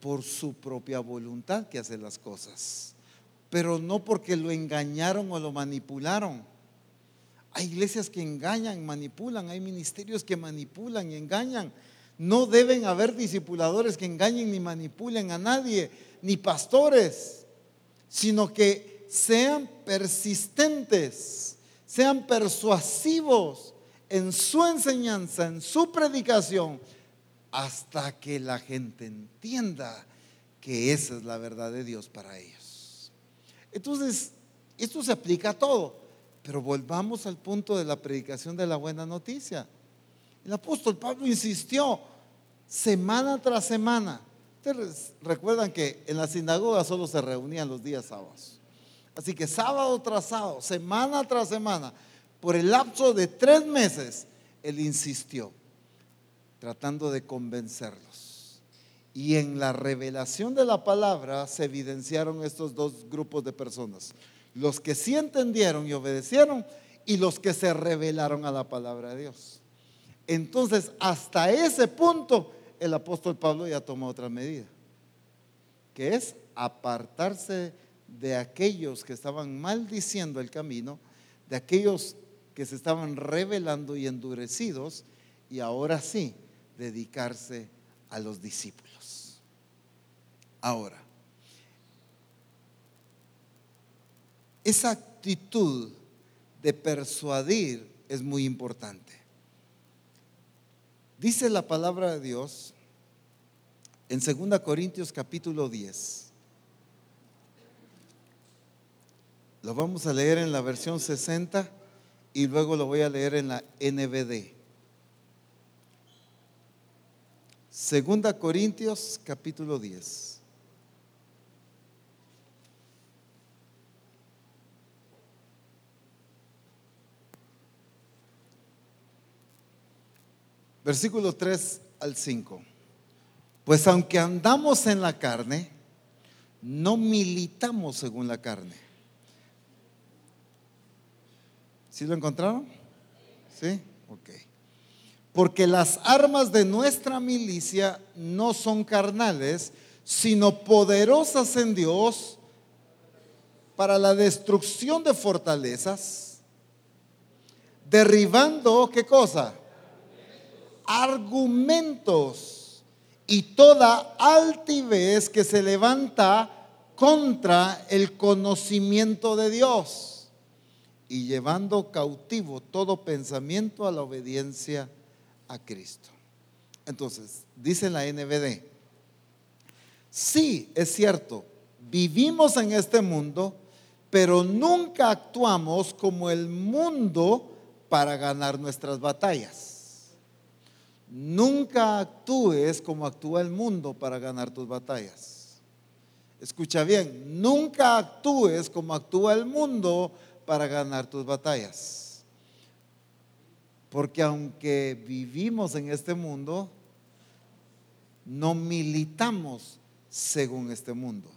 por su propia voluntad que hace las cosas, pero no porque lo engañaron o lo manipularon. Hay iglesias que engañan, manipulan, hay ministerios que manipulan y engañan. No deben haber discipuladores que engañen ni manipulen a nadie, ni pastores, sino que sean persistentes, sean persuasivos en su enseñanza, en su predicación, hasta que la gente entienda que esa es la verdad de Dios para ellos. Entonces, esto se aplica a todo, pero volvamos al punto de la predicación de la buena noticia. El apóstol Pablo insistió semana tras semana. Ustedes recuerdan que en la sinagoga solo se reunían los días sábados. Así que sábado tras sábado, semana tras semana, por el lapso de tres meses, él insistió, tratando de convencerlos. Y en la revelación de la palabra se evidenciaron estos dos grupos de personas. Los que sí entendieron y obedecieron y los que se revelaron a la palabra de Dios. Entonces, hasta ese punto, el apóstol Pablo ya tomó otra medida, que es apartarse de aquellos que estaban maldiciendo el camino, de aquellos que se estaban revelando y endurecidos y ahora sí dedicarse a los discípulos. Ahora, esa actitud de persuadir es muy importante. Dice la palabra de Dios en 2 Corintios capítulo 10. Lo vamos a leer en la versión 60 y luego lo voy a leer en la NBD. Segunda Corintios capítulo 10. Versículo 3 al 5. Pues aunque andamos en la carne, no militamos según la carne ¿Sí lo encontraron? ¿Sí? Ok. Porque las armas de nuestra milicia no son carnales, sino poderosas en Dios para la destrucción de fortalezas, derribando, ¿qué cosa? Argumentos y toda altivez que se levanta contra el conocimiento de Dios y llevando cautivo todo pensamiento a la obediencia a Cristo. Entonces, dice la NBD, sí, es cierto, vivimos en este mundo, pero nunca actuamos como el mundo para ganar nuestras batallas. Nunca actúes como actúa el mundo para ganar tus batallas. Escucha bien, nunca actúes como actúa el mundo para ganar tus batallas. Porque aunque vivimos en este mundo, no militamos según este mundo.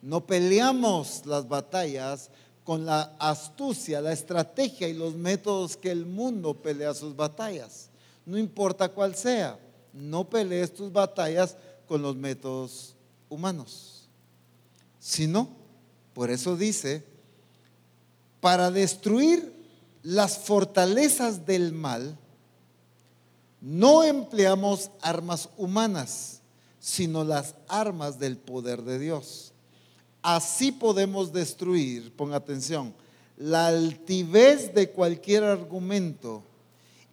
No peleamos las batallas con la astucia, la estrategia y los métodos que el mundo pelea sus batallas. No importa cuál sea, no pelees tus batallas con los métodos humanos. Sino, por eso dice, para destruir las fortalezas del mal, no empleamos armas humanas, sino las armas del poder de Dios. Así podemos destruir, ponga atención, la altivez de cualquier argumento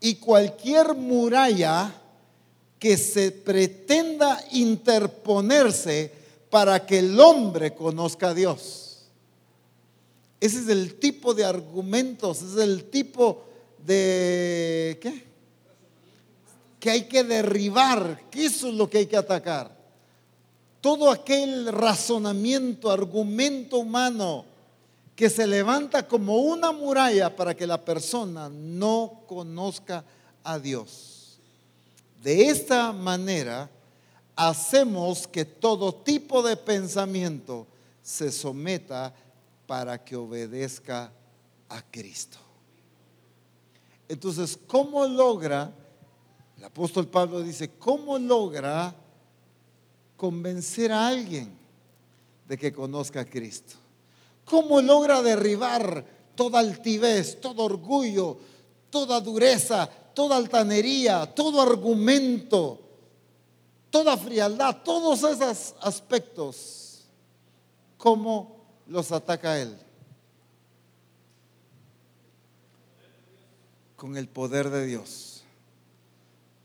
y cualquier muralla que se pretenda interponerse para que el hombre conozca a Dios. Ese es el tipo de argumentos, es el tipo de ¿qué? que hay que derribar, que eso es lo que hay que atacar. Todo aquel razonamiento, argumento humano que se levanta como una muralla para que la persona no conozca a Dios. De esta manera hacemos que todo tipo de pensamiento se someta para que obedezca a Cristo. Entonces, ¿cómo logra el apóstol Pablo dice, ¿cómo logra convencer a alguien de que conozca a Cristo? ¿Cómo logra derribar toda altivez, todo orgullo, toda dureza, toda altanería, todo argumento, toda frialdad, todos esos aspectos? ¿Cómo los ataca él? Con el poder de Dios.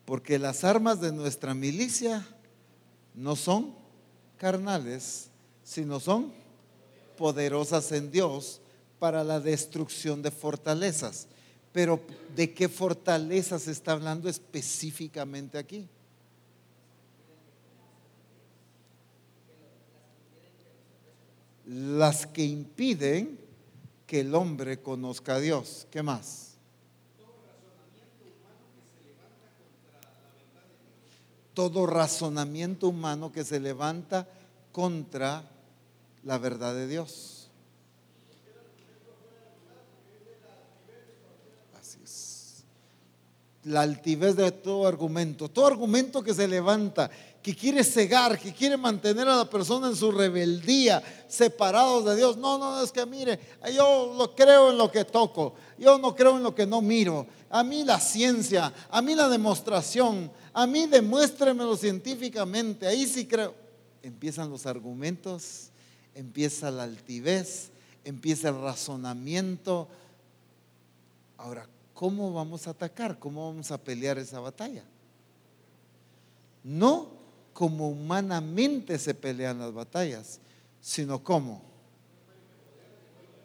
Porque las armas de nuestra milicia no son carnales, sino son poderosas en Dios para la destrucción de fortalezas. Pero ¿de qué fortalezas está hablando específicamente aquí? Las que impiden que el hombre conozca a Dios. ¿Qué más? todo razonamiento humano que se levanta contra la verdad de Dios. Así es. La altivez de todo argumento, todo argumento que se levanta, que quiere cegar, que quiere mantener a la persona en su rebeldía, separados de Dios. No, no, es que mire, yo lo creo en lo que toco, yo no creo en lo que no miro. A mí la ciencia, a mí la demostración, a mí demuéstremelo científicamente, ahí sí creo. Empiezan los argumentos, empieza la altivez, empieza el razonamiento. Ahora, ¿cómo vamos a atacar? ¿Cómo vamos a pelear esa batalla? No como humanamente se pelean las batallas, sino como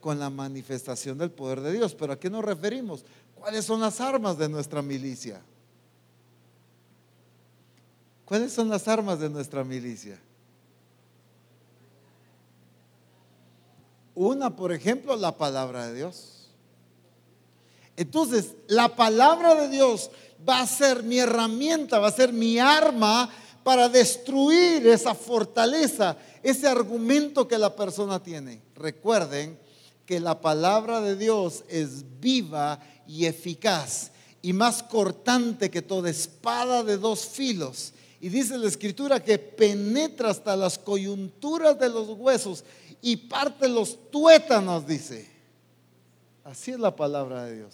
con la manifestación del poder de Dios. ¿Pero a qué nos referimos? ¿Cuáles son las armas de nuestra milicia? ¿Cuáles son las armas de nuestra milicia? Una, por ejemplo, la palabra de Dios. Entonces, la palabra de Dios va a ser mi herramienta, va a ser mi arma para destruir esa fortaleza, ese argumento que la persona tiene. Recuerden que la palabra de Dios es viva y eficaz y más cortante que toda espada de dos filos Y dice la escritura que penetra hasta las coyunturas de los huesos y parte los tuétanos, dice. Así es la palabra de Dios.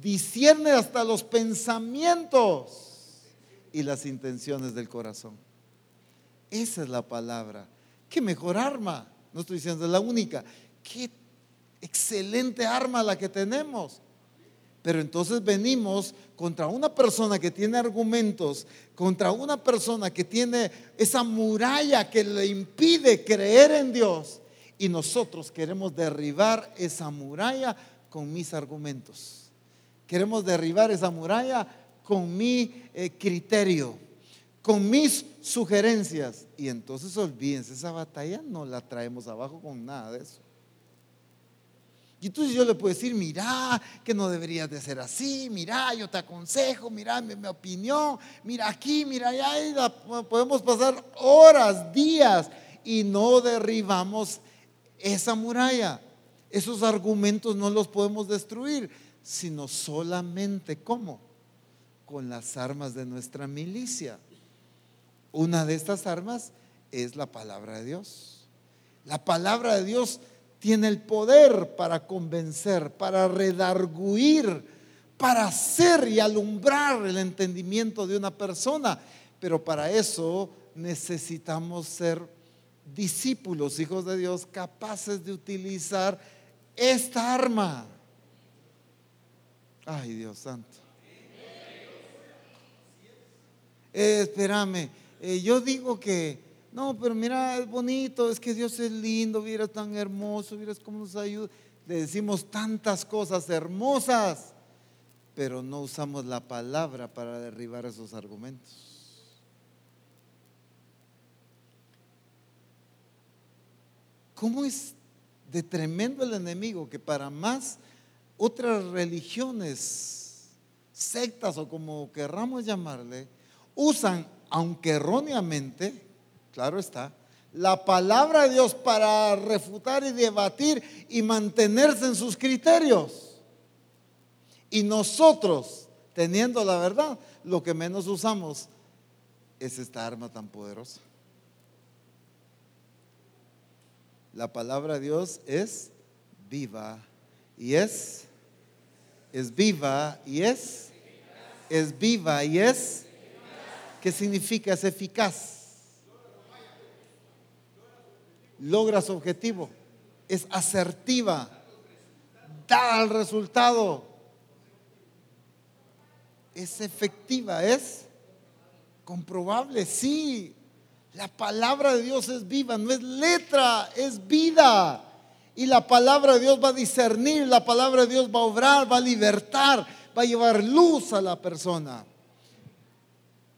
Discierne hasta los pensamientos y las intenciones del corazón. Esa es la palabra. ¿Qué mejor arma? No estoy diciendo es la única. Qué excelente arma la que tenemos. Pero entonces venimos contra una persona que tiene argumentos, contra una persona que tiene esa muralla que le impide creer en Dios. Y nosotros queremos derribar esa muralla con mis argumentos. Queremos derribar esa muralla con mi eh, criterio, con mis sugerencias. Y entonces olvídense, esa batalla no la traemos abajo con nada de eso. Y entonces yo le puedo decir, mira, que no deberías de ser así, mira, yo te aconsejo, mira mi, opinión, mira aquí, mira allá, podemos pasar horas, días y no derribamos esa muralla. Esos argumentos no los podemos destruir, sino solamente cómo? Con las armas de nuestra milicia. Una de estas armas es la palabra de Dios. La palabra de Dios tiene el poder para convencer, para redarguir, para hacer y alumbrar el entendimiento de una persona. Pero para eso necesitamos ser discípulos, hijos de Dios, capaces de utilizar esta arma. Ay, Dios santo. Eh, espérame, eh, yo digo que no, pero mira, es bonito, es que Dios es lindo, mira, tan hermoso, mira cómo nos ayuda. Le decimos tantas cosas hermosas, pero no usamos la palabra para derribar esos argumentos. ¿Cómo es de tremendo el enemigo que para más otras religiones, sectas o como querramos llamarle, usan, aunque erróneamente, claro está, la palabra de Dios para refutar y debatir y mantenerse en sus criterios. Y nosotros, teniendo la verdad, lo que menos usamos es esta arma tan poderosa. La palabra de Dios es viva y es es viva y es es viva y es ¿qué significa? Es eficaz logra su objetivo, es asertiva, da el resultado, es efectiva, es comprobable, sí. La palabra de Dios es viva, no es letra, es vida. Y la palabra de Dios va a discernir, la palabra de Dios va a obrar, va a libertar, va a llevar luz a la persona.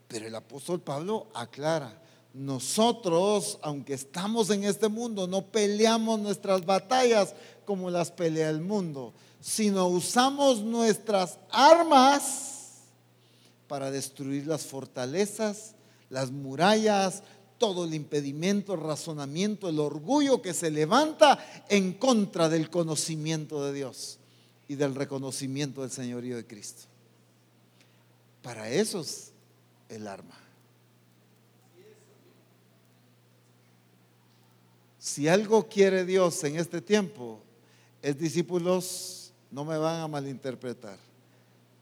Pero el apóstol Pablo aclara, nosotros, aunque estamos en este mundo, no peleamos nuestras batallas como las pelea el mundo, sino usamos nuestras armas para destruir las fortalezas, las murallas, todo el impedimento, el razonamiento, el orgullo que se levanta en contra del conocimiento de Dios y del reconocimiento del señorío de Cristo. Para eso es el arma. Si algo quiere Dios en este tiempo, es discípulos, no me van a malinterpretar,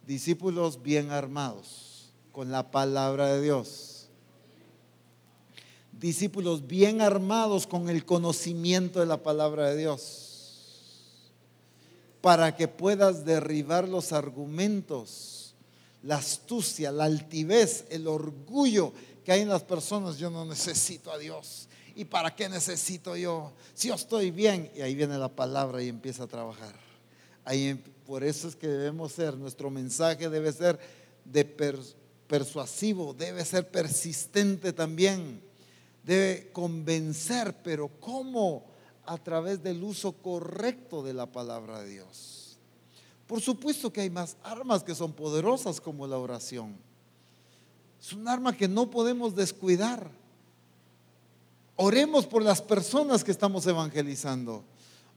discípulos bien armados con la palabra de Dios. Discípulos bien armados con el conocimiento de la palabra de Dios. Para que puedas derribar los argumentos, la astucia, la altivez, el orgullo que hay en las personas. Yo no necesito a Dios. ¿Y para qué necesito yo? Si yo estoy bien. Y ahí viene la palabra y empieza a trabajar. Ahí, em, por eso es que debemos ser, nuestro mensaje debe ser persuasivo, debe ser persistente también. Debe convencer, pero ¿cómo? A través del uso correcto de la palabra de Dios. Por supuesto que hay más armas que son poderosas como la oración. Es un arma que no podemos descuidar. Oremos por las personas que estamos evangelizando.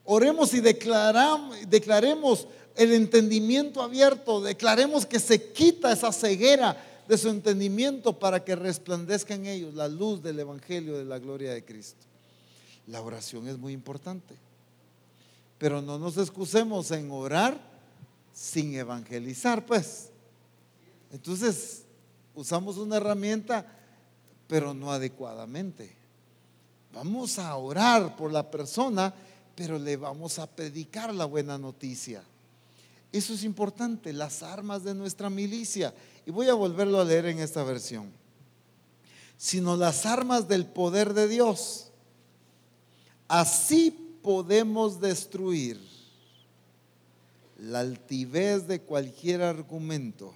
Oremos y declaremos el entendimiento abierto. Declaremos que se quita esa ceguera de su entendimiento para que resplandezca en ellos la luz del Evangelio de la gloria de Cristo. La oración es muy importante, pero no nos excusemos en orar sin evangelizar, pues. Entonces, usamos una herramienta, pero no adecuadamente. Vamos a orar por la persona, pero le vamos a predicar la buena noticia. Eso es importante, las armas de nuestra milicia. Y voy a volverlo a leer en esta versión. Sino las armas del poder de Dios. Así podemos destruir la altivez de cualquier argumento,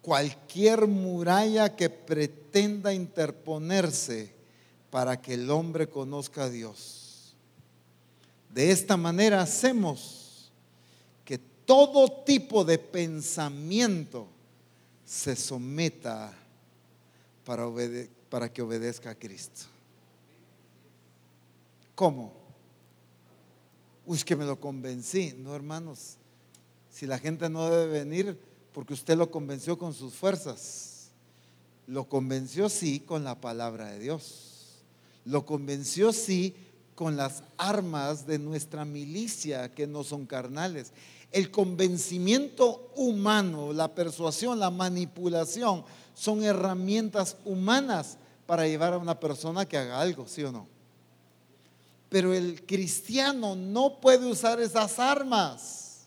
cualquier muralla que pretenda interponerse para que el hombre conozca a Dios. De esta manera hacemos todo tipo de pensamiento se someta para, para que obedezca a Cristo. ¿Cómo? Uy, que me lo convencí. No, hermanos, si la gente no debe venir porque usted lo convenció con sus fuerzas, lo convenció sí con la palabra de Dios. Lo convenció sí con las armas de nuestra milicia que no son carnales el convencimiento humano, la persuasión, la manipulación, son herramientas humanas para llevar a una persona que haga algo, ¿sí o no? Pero el cristiano no puede usar esas armas.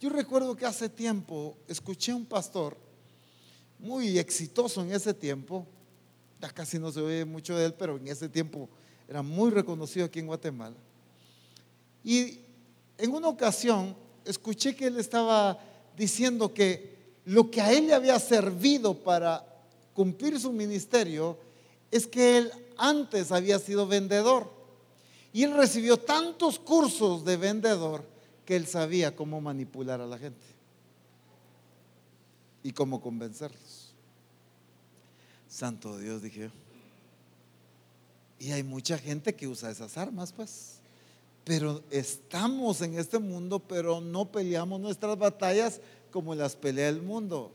Yo recuerdo que hace tiempo escuché a un pastor muy exitoso en ese tiempo, casi no se oye mucho de él, pero en ese tiempo era muy reconocido aquí en Guatemala. Y en una ocasión escuché que él estaba diciendo que lo que a él le había servido para cumplir su ministerio es que él antes había sido vendedor. Y él recibió tantos cursos de vendedor que él sabía cómo manipular a la gente y cómo convencerlos. Santo Dios, dije. Y hay mucha gente que usa esas armas, pues. Pero estamos en este mundo, pero no peleamos nuestras batallas como las pelea el mundo.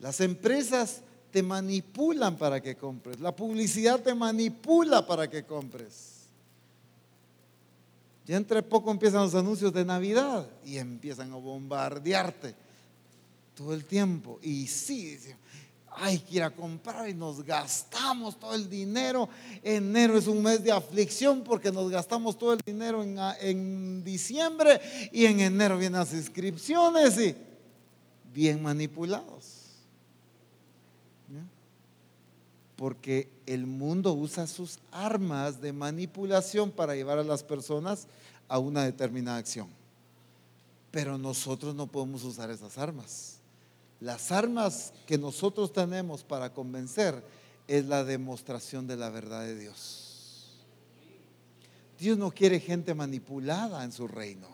Las empresas te manipulan para que compres. La publicidad te manipula para que compres. Ya entre poco empiezan los anuncios de Navidad y empiezan a bombardearte todo el tiempo. Y sí, hay que ir a comprar y nos gastamos todo el dinero. Enero es un mes de aflicción porque nos gastamos todo el dinero en, en diciembre y en enero vienen las inscripciones y bien manipulados. Porque el mundo usa sus armas de manipulación para llevar a las personas a una determinada acción. Pero nosotros no podemos usar esas armas. Las armas que nosotros tenemos para convencer es la demostración de la verdad de Dios. Dios no quiere gente manipulada en su reino.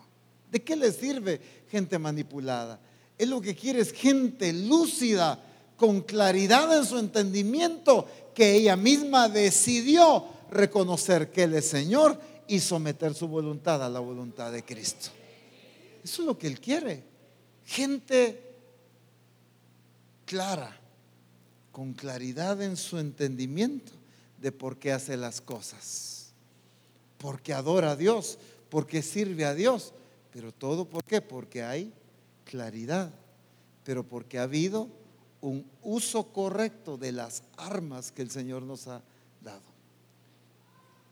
¿De qué le sirve gente manipulada? Él lo que quiere es gente lúcida, con claridad en su entendimiento, que ella misma decidió reconocer que Él es Señor y someter su voluntad a la voluntad de Cristo. Eso es lo que Él quiere. Gente clara, con claridad en su entendimiento de por qué hace las cosas. Porque adora a Dios, porque sirve a Dios. Pero todo por qué? Porque hay claridad. Pero porque ha habido un uso correcto de las armas que el Señor nos ha dado.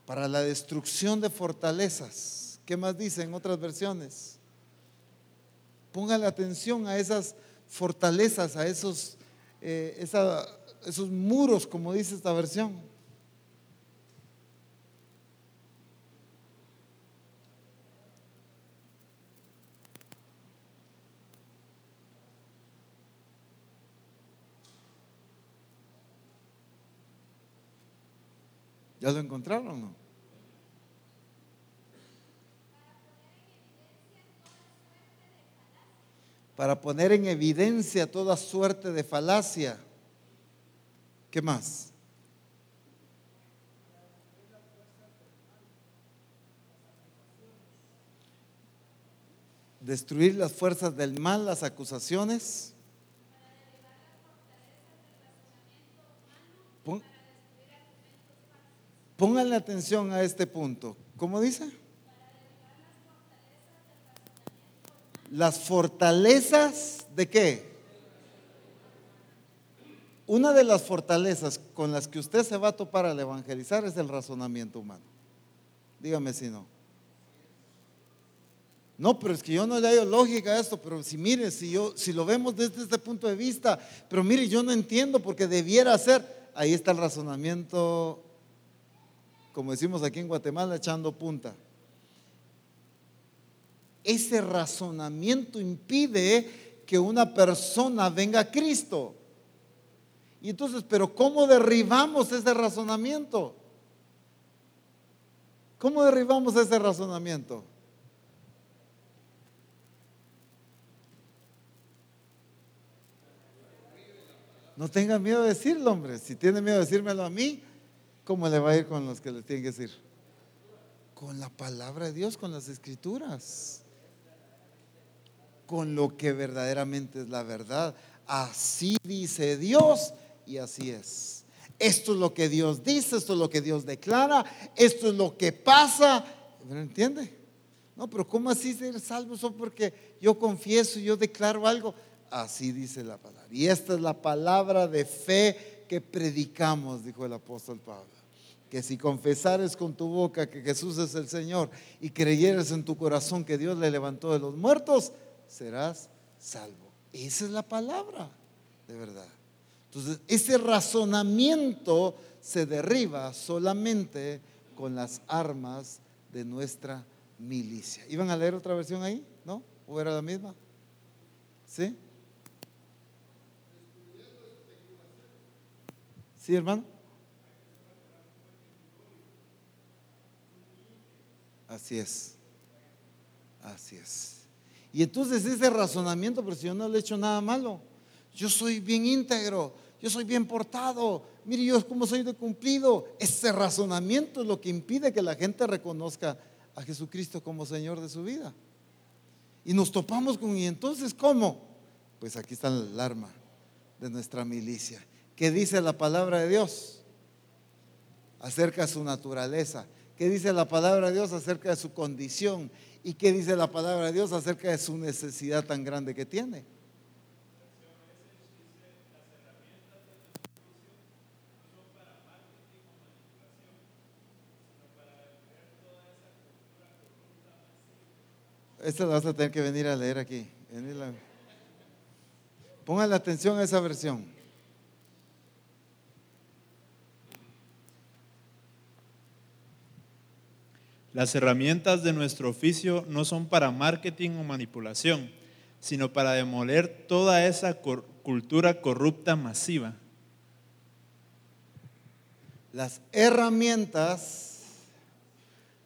Para la destrucción de fortalezas. ¿Qué más dice en otras versiones? Póngale atención a esas fortalezas, a esos, eh, esos muros, como dice esta versión. ¿Ya lo encontraron no? para poner en evidencia toda suerte de falacia. ¿Qué más? Destruir las fuerzas del mal, las acusaciones. Pónganle atención a este punto. ¿Cómo dice? Las fortalezas de qué? Una de las fortalezas con las que usted se va a topar al evangelizar es el razonamiento humano. Dígame si no. No, pero es que yo no le hallo lógica a esto, pero si mire, si yo si lo vemos desde este punto de vista, pero mire, yo no entiendo porque debiera ser, ahí está el razonamiento como decimos aquí en Guatemala echando punta ese razonamiento impide que una persona venga a Cristo. Y entonces, pero ¿cómo derribamos ese razonamiento? ¿Cómo derribamos ese razonamiento? No tenga miedo de decirlo, hombre. Si tiene miedo de decírmelo a mí, ¿cómo le va a ir con los que le tienen que decir? Con la palabra de Dios, con las escrituras con lo que verdaderamente es la verdad. Así dice Dios y así es. Esto es lo que Dios dice, esto es lo que Dios declara, esto es lo que pasa. ¿Me entiende? No, pero ¿cómo así ser salvo? Solo porque yo confieso, y yo declaro algo. Así dice la palabra. Y esta es la palabra de fe que predicamos, dijo el apóstol Pablo que si confesares con tu boca que Jesús es el Señor y creyeres en tu corazón que Dios le levantó de los muertos, serás salvo. Esa es la palabra, de verdad. Entonces, ese razonamiento se derriba solamente con las armas de nuestra milicia. ¿Iban a leer otra versión ahí? ¿No? ¿O era la misma? ¿Sí? ¿Sí, hermano? Así es. Así es. Y entonces ese razonamiento, pero si yo no le he hecho nada malo, yo soy bien íntegro, yo soy bien portado, mire yo como soy de cumplido, ese razonamiento es lo que impide que la gente reconozca a Jesucristo como Señor de su vida. Y nos topamos con, ¿y entonces cómo? Pues aquí está el arma de nuestra milicia. ¿Qué dice la palabra de Dios acerca de su naturaleza? ¿Qué dice la palabra de Dios acerca de su condición? ¿Y qué dice la palabra de Dios acerca de su necesidad tan grande que tiene? Esta la vas a tener que venir a leer aquí. Pongan la atención a esa versión. Las herramientas de nuestro oficio no son para marketing o manipulación, sino para demoler toda esa cultura corrupta masiva. Las herramientas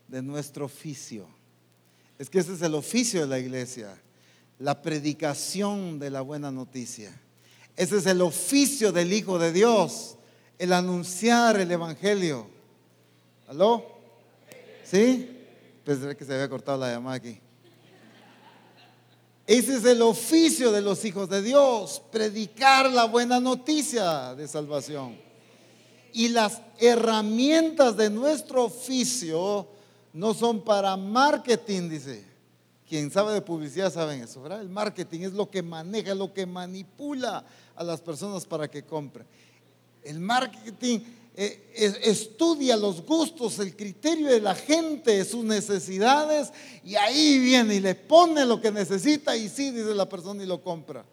de nuestro oficio. Es que ese es el oficio de la iglesia, la predicación de la buena noticia. Ese es el oficio del Hijo de Dios, el anunciar el Evangelio. ¿Aló? ¿Sí? Pensé que se había cortado la llamada aquí. Ese es el oficio de los hijos de Dios, predicar la buena noticia de salvación. Y las herramientas de nuestro oficio no son para marketing, dice. Quien sabe de publicidad saben eso, ¿verdad? El marketing es lo que maneja, lo que manipula a las personas para que compren. El marketing eh, estudia los gustos, el criterio de la gente, sus necesidades, y ahí viene y le pone lo que necesita y sí, dice la persona y lo compra.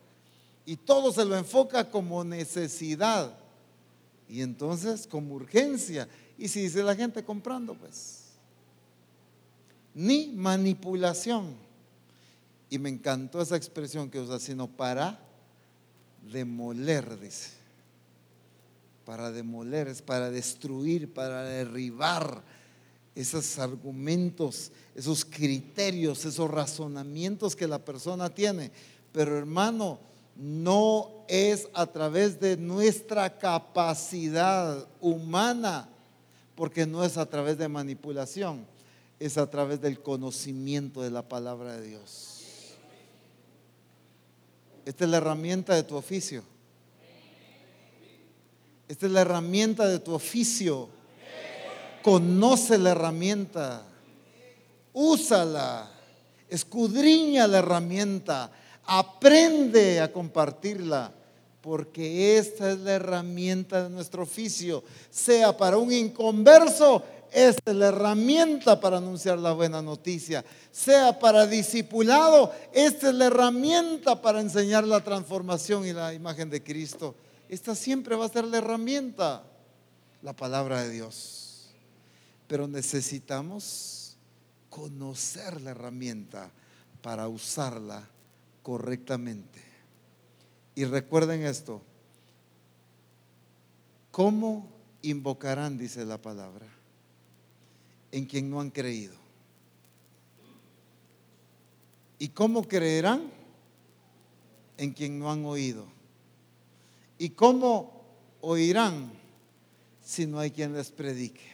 Y todo se lo enfoca como necesidad. Y entonces como urgencia. Y si dice la gente comprando, pues. Ni manipulación. Y me encantó esa expresión que usa, sino para demoler, dice para demoler, es para destruir, para derribar esos argumentos, esos criterios, esos razonamientos que la persona tiene. Pero hermano, no es a través de nuestra capacidad humana, porque no es a través de manipulación, es a través del conocimiento de la palabra de Dios. Esta es la herramienta de tu oficio. Esta es la herramienta de tu oficio. Conoce la herramienta, úsala, escudriña la herramienta, aprende a compartirla, porque esta es la herramienta de nuestro oficio, sea para un inconverso esta es la herramienta para anunciar la buena noticia. Sea para discipulado, esta es la herramienta para enseñar la transformación y la imagen de Cristo. Esta siempre va a ser la herramienta, la palabra de Dios. Pero necesitamos conocer la herramienta para usarla correctamente. Y recuerden esto, ¿cómo invocarán, dice la palabra? en quien no han creído. ¿Y cómo creerán? En quien no han oído. ¿Y cómo oirán si no hay quien les predique?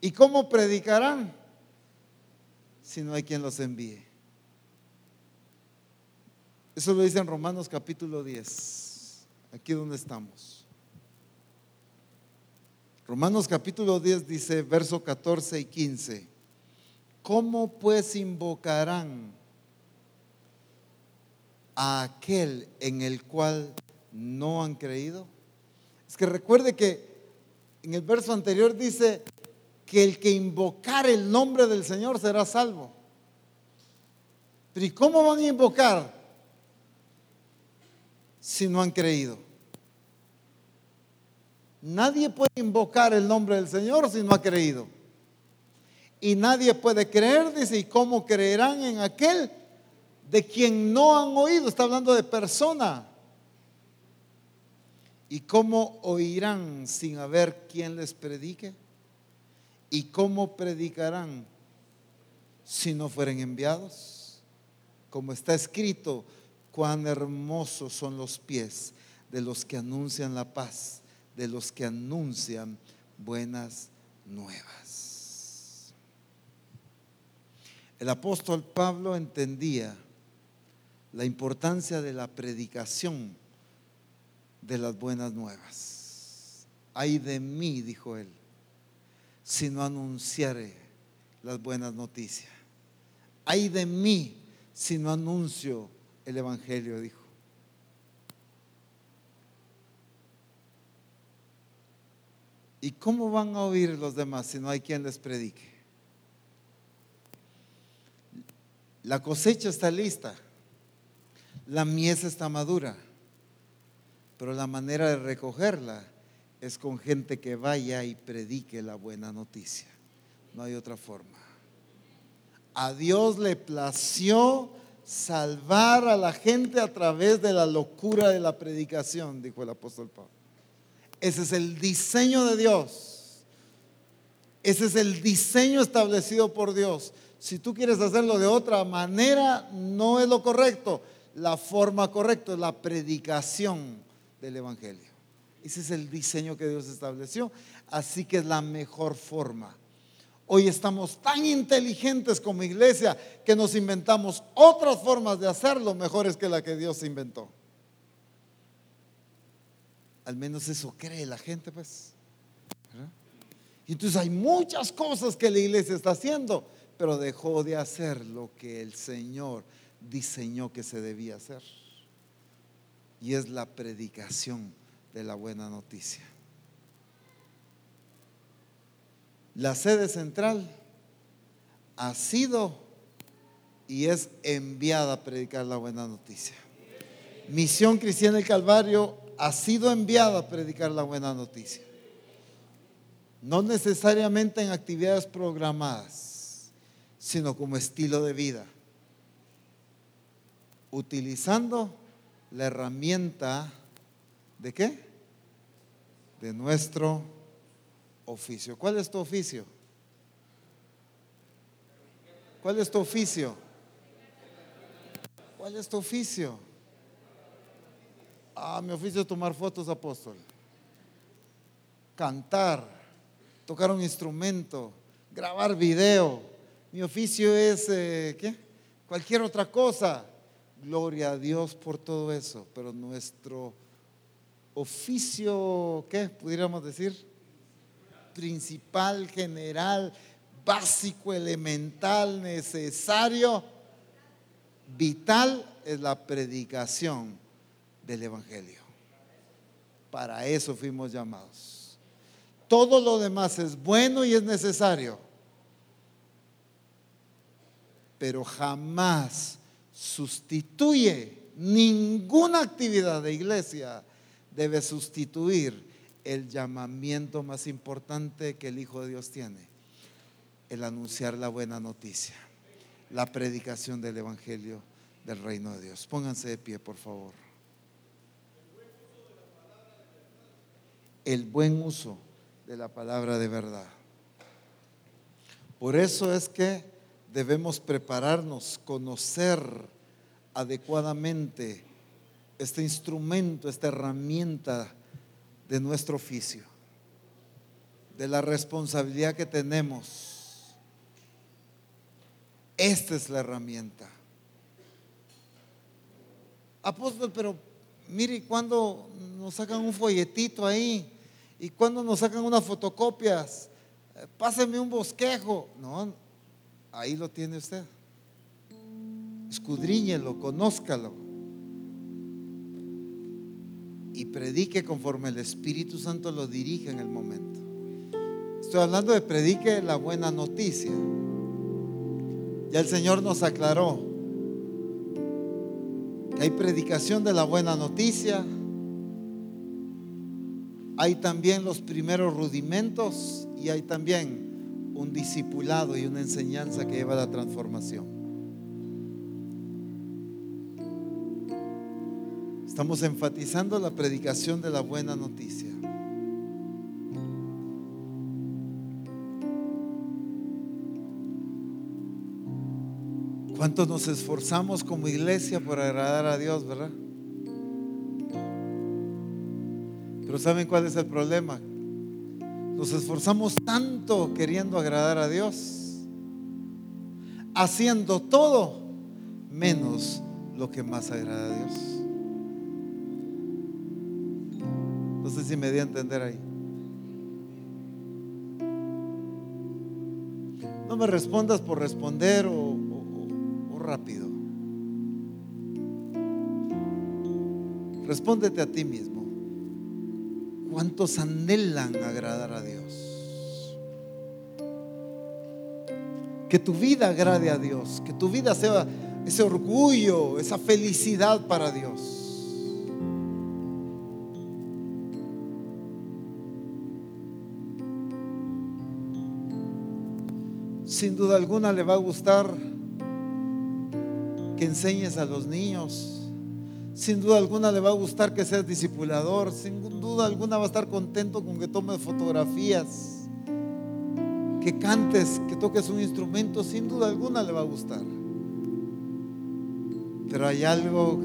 ¿Y cómo predicarán si no hay quien los envíe? Eso lo dice en Romanos capítulo 10, aquí donde estamos. Romanos capítulo 10 dice, verso 14 y 15, ¿cómo pues invocarán a aquel en el cual no han creído? Es que recuerde que en el verso anterior dice que el que invocar el nombre del Señor será salvo. Pero ¿y cómo van a invocar si no han creído? Nadie puede invocar el nombre del Señor si no ha creído. Y nadie puede creer, dice, ¿y cómo creerán en aquel de quien no han oído? Está hablando de persona. ¿Y cómo oirán sin haber quien les predique? ¿Y cómo predicarán si no fueren enviados? Como está escrito, cuán hermosos son los pies de los que anuncian la paz de los que anuncian buenas nuevas. El apóstol Pablo entendía la importancia de la predicación de las buenas nuevas. Ay de mí, dijo él, si no anunciare las buenas noticias. Ay de mí si no anuncio el Evangelio, dijo. ¿Y cómo van a oír los demás si no hay quien les predique? La cosecha está lista, la mies está madura, pero la manera de recogerla es con gente que vaya y predique la buena noticia. No hay otra forma. A Dios le plació salvar a la gente a través de la locura de la predicación, dijo el apóstol Pablo. Ese es el diseño de Dios. Ese es el diseño establecido por Dios. Si tú quieres hacerlo de otra manera, no es lo correcto. La forma correcta es la predicación del Evangelio. Ese es el diseño que Dios estableció. Así que es la mejor forma. Hoy estamos tan inteligentes como iglesia que nos inventamos otras formas de hacerlo mejores que la que Dios inventó. Al menos eso cree la gente, pues. Y entonces hay muchas cosas que la iglesia está haciendo, pero dejó de hacer lo que el Señor diseñó que se debía hacer. Y es la predicación de la buena noticia. La sede central ha sido y es enviada a predicar la buena noticia. Misión Cristiana del Calvario ha sido enviada a predicar la buena noticia. No necesariamente en actividades programadas, sino como estilo de vida. Utilizando la herramienta de qué? De nuestro oficio. ¿Cuál es tu oficio? ¿Cuál es tu oficio? ¿Cuál es tu oficio? Ah, mi oficio es tomar fotos, apóstol. Cantar, tocar un instrumento, grabar video. Mi oficio es, eh, ¿qué? Cualquier otra cosa. Gloria a Dios por todo eso. Pero nuestro oficio, ¿qué? Pudiéramos decir. principal, general, básico, elemental, necesario, vital, es la predicación del Evangelio. Para eso fuimos llamados. Todo lo demás es bueno y es necesario, pero jamás sustituye ninguna actividad de iglesia debe sustituir el llamamiento más importante que el Hijo de Dios tiene, el anunciar la buena noticia, la predicación del Evangelio del reino de Dios. Pónganse de pie, por favor. El buen uso de la palabra de verdad. Por eso es que debemos prepararnos, conocer adecuadamente este instrumento, esta herramienta de nuestro oficio, de la responsabilidad que tenemos. Esta es la herramienta. Apóstol, pero mire, cuando nos sacan un folletito ahí y cuando nos sacan unas fotocopias, eh, páseme un bosquejo. No, ahí lo tiene usted. Escudriñelo, conózcalo. Y predique conforme el Espíritu Santo lo dirige en el momento. Estoy hablando de predique la buena noticia. Ya el Señor nos aclaró que hay predicación de la buena noticia. Hay también los primeros rudimentos y hay también un discipulado y una enseñanza que lleva a la transformación. Estamos enfatizando la predicación de la buena noticia. ¿Cuánto nos esforzamos como iglesia por agradar a Dios, verdad? Pero ¿saben cuál es el problema? Nos esforzamos tanto queriendo agradar a Dios, haciendo todo menos lo que más agrada a Dios. No sé si me di a entender ahí. No me respondas por responder o, rápido. Respóndete a ti mismo. ¿Cuántos anhelan agradar a Dios? Que tu vida agrade a Dios, que tu vida sea ese orgullo, esa felicidad para Dios. sin duda alguna le va a gustar que enseñes a los niños. Sin duda alguna le va a gustar que seas discipulador. Sin duda alguna va a estar contento con que tomes fotografías, que cantes, que toques un instrumento. Sin duda alguna le va a gustar. Pero hay algo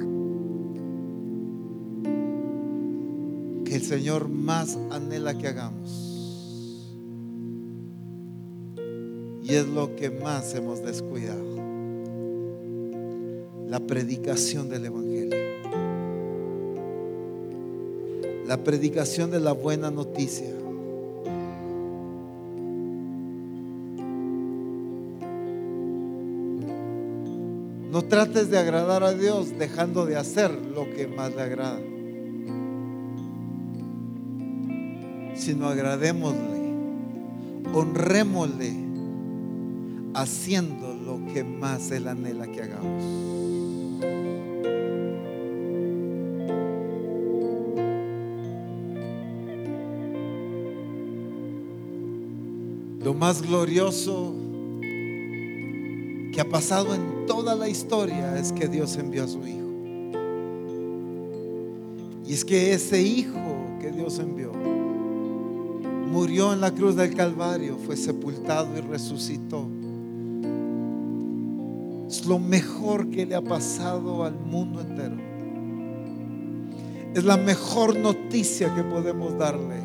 que el Señor más anhela que hagamos. Y es lo que más hemos descuidado. La predicación del Evangelio. La predicación de la buena noticia. No trates de agradar a Dios dejando de hacer lo que más le agrada. Sino agradémosle, honrémosle haciendo lo que más Él anhela que hagamos. Más glorioso que ha pasado en toda la historia es que Dios envió a su Hijo. Y es que ese Hijo que Dios envió murió en la cruz del Calvario, fue sepultado y resucitó lo mejor que le ha pasado al mundo entero. Es la mejor noticia que podemos darle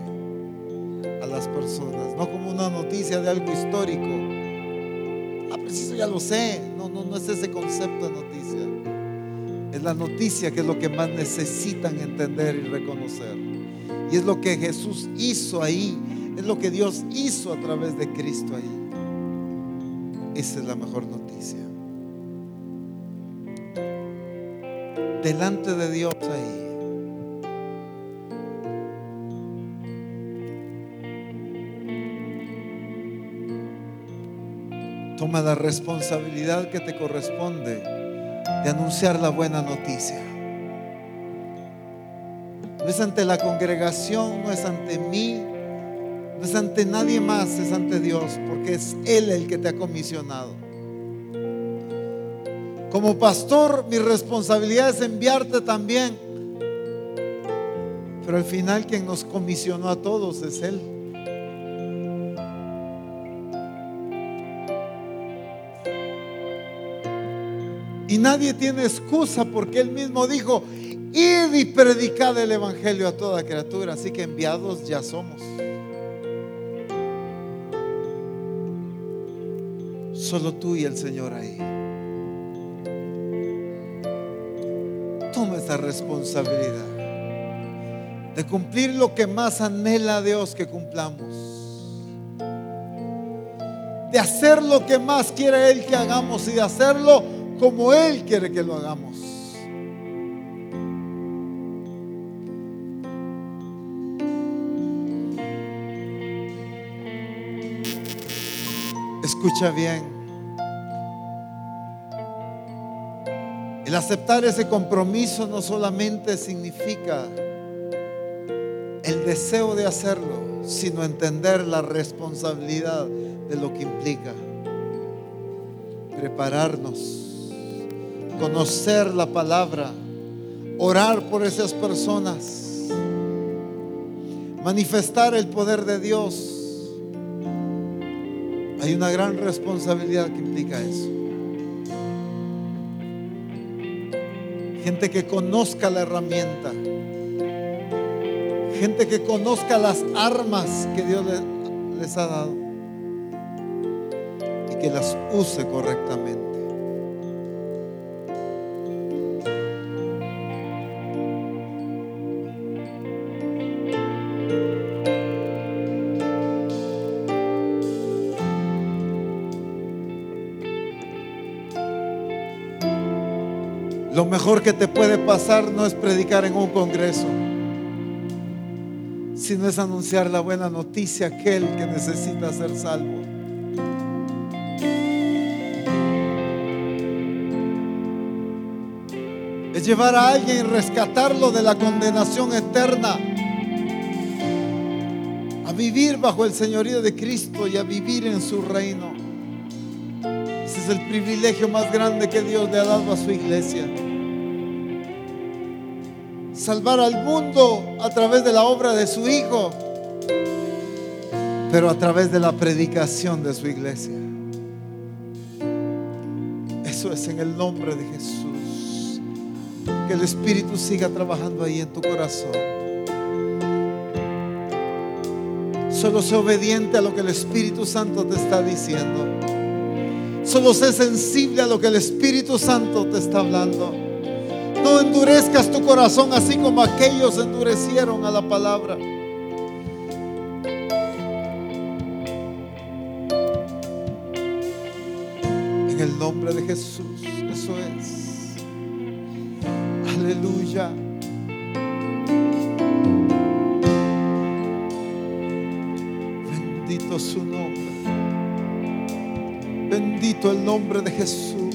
a las personas, no una noticia de algo histórico. Ah, preciso ya lo sé. No, no, no es ese concepto de noticia. Es la noticia que es lo que más necesitan entender y reconocer. Y es lo que Jesús hizo ahí Es lo que Dios hizo a través de Cristo ahí. Esa es la mejor noticia. Delante de Dios ahí. Toma la responsabilidad que te corresponde de anunciar la buena noticia. No es ante la congregación, no es ante mí, no es ante nadie más, es ante Dios, porque es Él el que te ha comisionado. Como pastor, mi responsabilidad es enviarte también. Pero al final quien nos comisionó a todos es Él. Y nadie tiene excusa porque Él mismo dijo, id y predicad el Evangelio a toda criatura. Así que enviados ya somos. Solo tú y el Señor ahí. Toma esa responsabilidad de cumplir lo que más anhela Dios que cumplamos. De hacer lo que más quiere Él que hagamos y de hacerlo como Él quiere que lo hagamos. Escucha bien. El aceptar ese compromiso no solamente significa el deseo de hacerlo, sino entender la responsabilidad de lo que implica. Prepararnos conocer la palabra, orar por esas personas, manifestar el poder de Dios. Hay una gran responsabilidad que implica eso. Gente que conozca la herramienta. Gente que conozca las armas que Dios les ha dado. Y que las use correctamente. Mejor que te puede pasar no es predicar en un congreso, sino es anunciar la buena noticia a aquel que necesita ser salvo. Es llevar a alguien y rescatarlo de la condenación eterna. A vivir bajo el señorío de Cristo y a vivir en su reino. Ese es el privilegio más grande que Dios le ha dado a su iglesia salvar al mundo a través de la obra de su Hijo, pero a través de la predicación de su iglesia. Eso es en el nombre de Jesús. Que el Espíritu siga trabajando ahí en tu corazón. Solo sé obediente a lo que el Espíritu Santo te está diciendo. Solo sé sensible a lo que el Espíritu Santo te está hablando. No endurezcas tu corazón así como aquellos endurecieron a la palabra. En el nombre de Jesús, eso es. Aleluya. Bendito su nombre. Bendito el nombre de Jesús.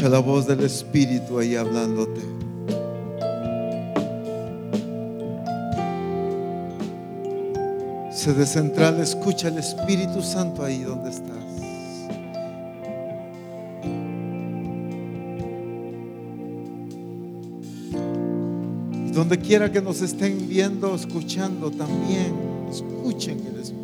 Escucha la voz del Espíritu ahí hablándote. Sede central, escucha el Espíritu Santo ahí donde estás. Y donde quiera que nos estén viendo, escuchando también, escuchen el Espíritu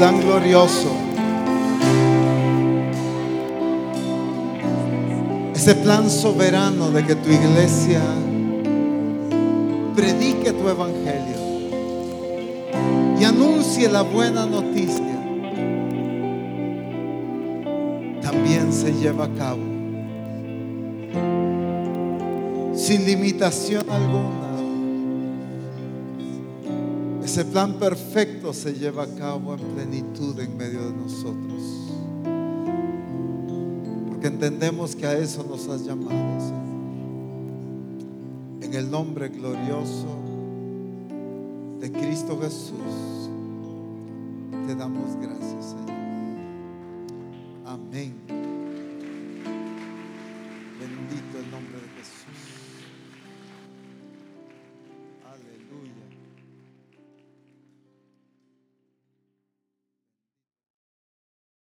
tu plan glorioso. Ese plan soberano de que tu iglesia predique tu evangelio y anuncie la buena noticia. También se lleva a cabo sin limitación alguna. Ese plan perfecto se lleva a cabo en plenitud en medio de nosotros. Porque entendemos que a eso nos has llamado, Señor. En el nombre glorioso de Cristo Jesús, te damos gracias,